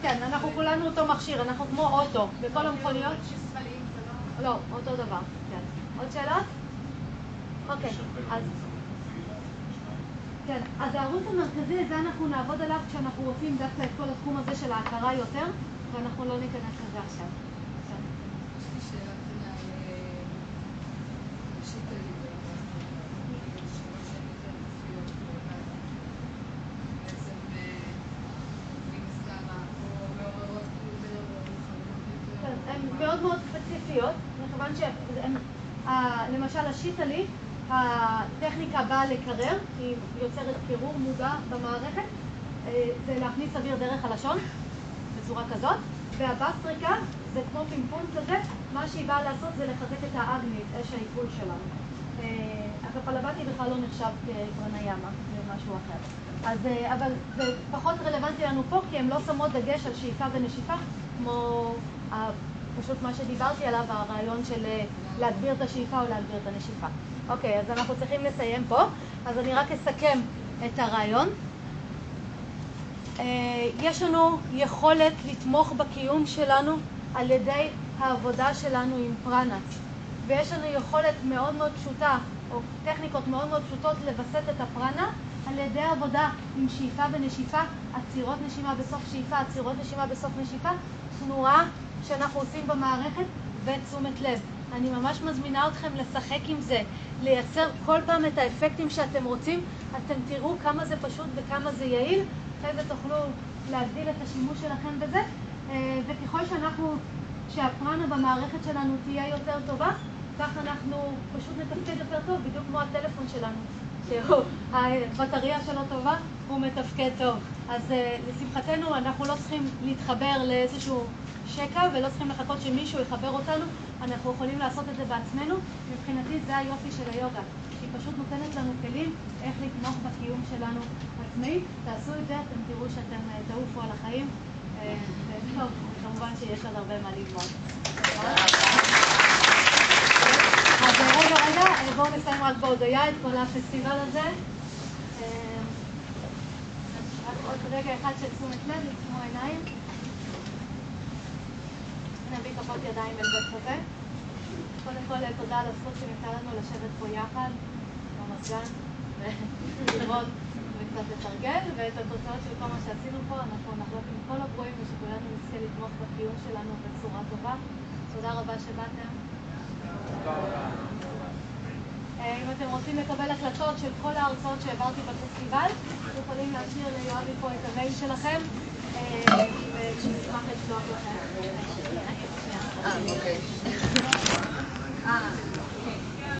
כן, אנחנו כולנו אותו מכשיר, אנחנו כמו אוטו, בכל המכוניות. לא, אותו דבר, כן. עוד שאלות? אוקיי, אז... כן, אז הערוץ המרכזי, זה אנחנו נעבוד עליו כשאנחנו רוצים דווקא את כל התחום הזה של ההכרה יותר, ואנחנו לא ניכנס לזה עכשיו. כן. יש לי שאלה קטנה על אה, ראשית הליבה. שלוש שנים יותר מופיעות בעולם. בעצם, אה, מן הסתם, או מעוררות כאילו מדברות, חמודות יותר. כן, הן מאוד מאוד ספציפיות, מכיוון שהן, ה- למשל השיטלי, הטכניקה באה לקרר, היא יוצרת קירור מודע במערכת, אה, זה להכניס אוויר דרך הלשון, בצורה כזאת, והבסטריקה זה כמו פינפון כזה, מה שהיא באה לעשות זה לחזק את האגנית, אש העיכול שלנו. אה, הקפלבטי בכלל לא נחשב כפרניאמה, זה משהו אחר. אז, אה, אבל זה פחות רלוונטי לנו פה, כי הן לא שמות דגש על שאיפה ונשיפה, כמו פשוט מה שדיברתי עליו, הרעיון של אה, להגביר את השאיפה או להגביר את הנשיפה. אוקיי, אז אנחנו צריכים לסיים פה, אז אני רק אסכם את הרעיון. אה, יש לנו יכולת לתמוך בקיום שלנו על ידי העבודה שלנו עם פרנס, ויש לנו יכולת מאוד מאוד פשוטה, או טכניקות מאוד מאוד פשוטות לווסת את הפרנה על ידי עבודה עם שאיפה ונשיפה, עצירות נשימה בסוף שאיפה, עצירות נשימה בסוף נשיפה, תנועה שאנחנו עושים במערכת ותשומת לב. אני ממש מזמינה אתכם לשחק עם זה, לייצר כל פעם את האפקטים שאתם רוצים. אתם תראו כמה זה פשוט וכמה זה יעיל. אחרי זה תוכלו להגדיל את השימוש שלכם בזה. אה, וככל שאנחנו, שהפרנה במערכת שלנו תהיה יותר טובה, כך אנחנו פשוט נתפקד יותר טוב, בדיוק כמו הטלפון שלנו. שהבטריה שלו טובה, הוא מתפקד טוב. אז אה, לשמחתנו אנחנו לא צריכים להתחבר לאיזשהו שקע ולא צריכים לחכות שמישהו יחבר אותנו, אנחנו יכולים לעשות את זה בעצמנו. מבחינתי זה היופי של היוגה, שהיא פשוט נותנת לנו כלים איך לתמוך בקיום שלנו עצמאי. תעשו את זה, אתם תראו שאתם אה, תעופו על החיים. אה, וכמובן שיש עוד הרבה מה ללמוד. אז אה, רגע, רגע, בואו נסיים רק בהודיה את כל הפסטיבל הזה. רק עוד רגע אחד של תשומת לב, עצמו עיניים. נביא כפות ידיים אל בית קפה. קודם כל, תודה על הזכות שניתנה לנו לשבת פה יחד, במזגן, ולראות וקצת לתרגל, ואת התוצאות של כל מה שעשינו פה, אנחנו נחלוק עם כל הפרועים ושכולנו נזכה לתמוך בקיום שלנו בצורה טובה. תודה רבה שבאתם. אה, אם אתם רוצים לקבל הקלטות של כל ההרצאות שהעברתי בפסטיבל, אתם יכולים להשאיר ליואבי פה את המייל שלכם, אה, ונשמח לשלוח לכם. אה, אוקיי. אה,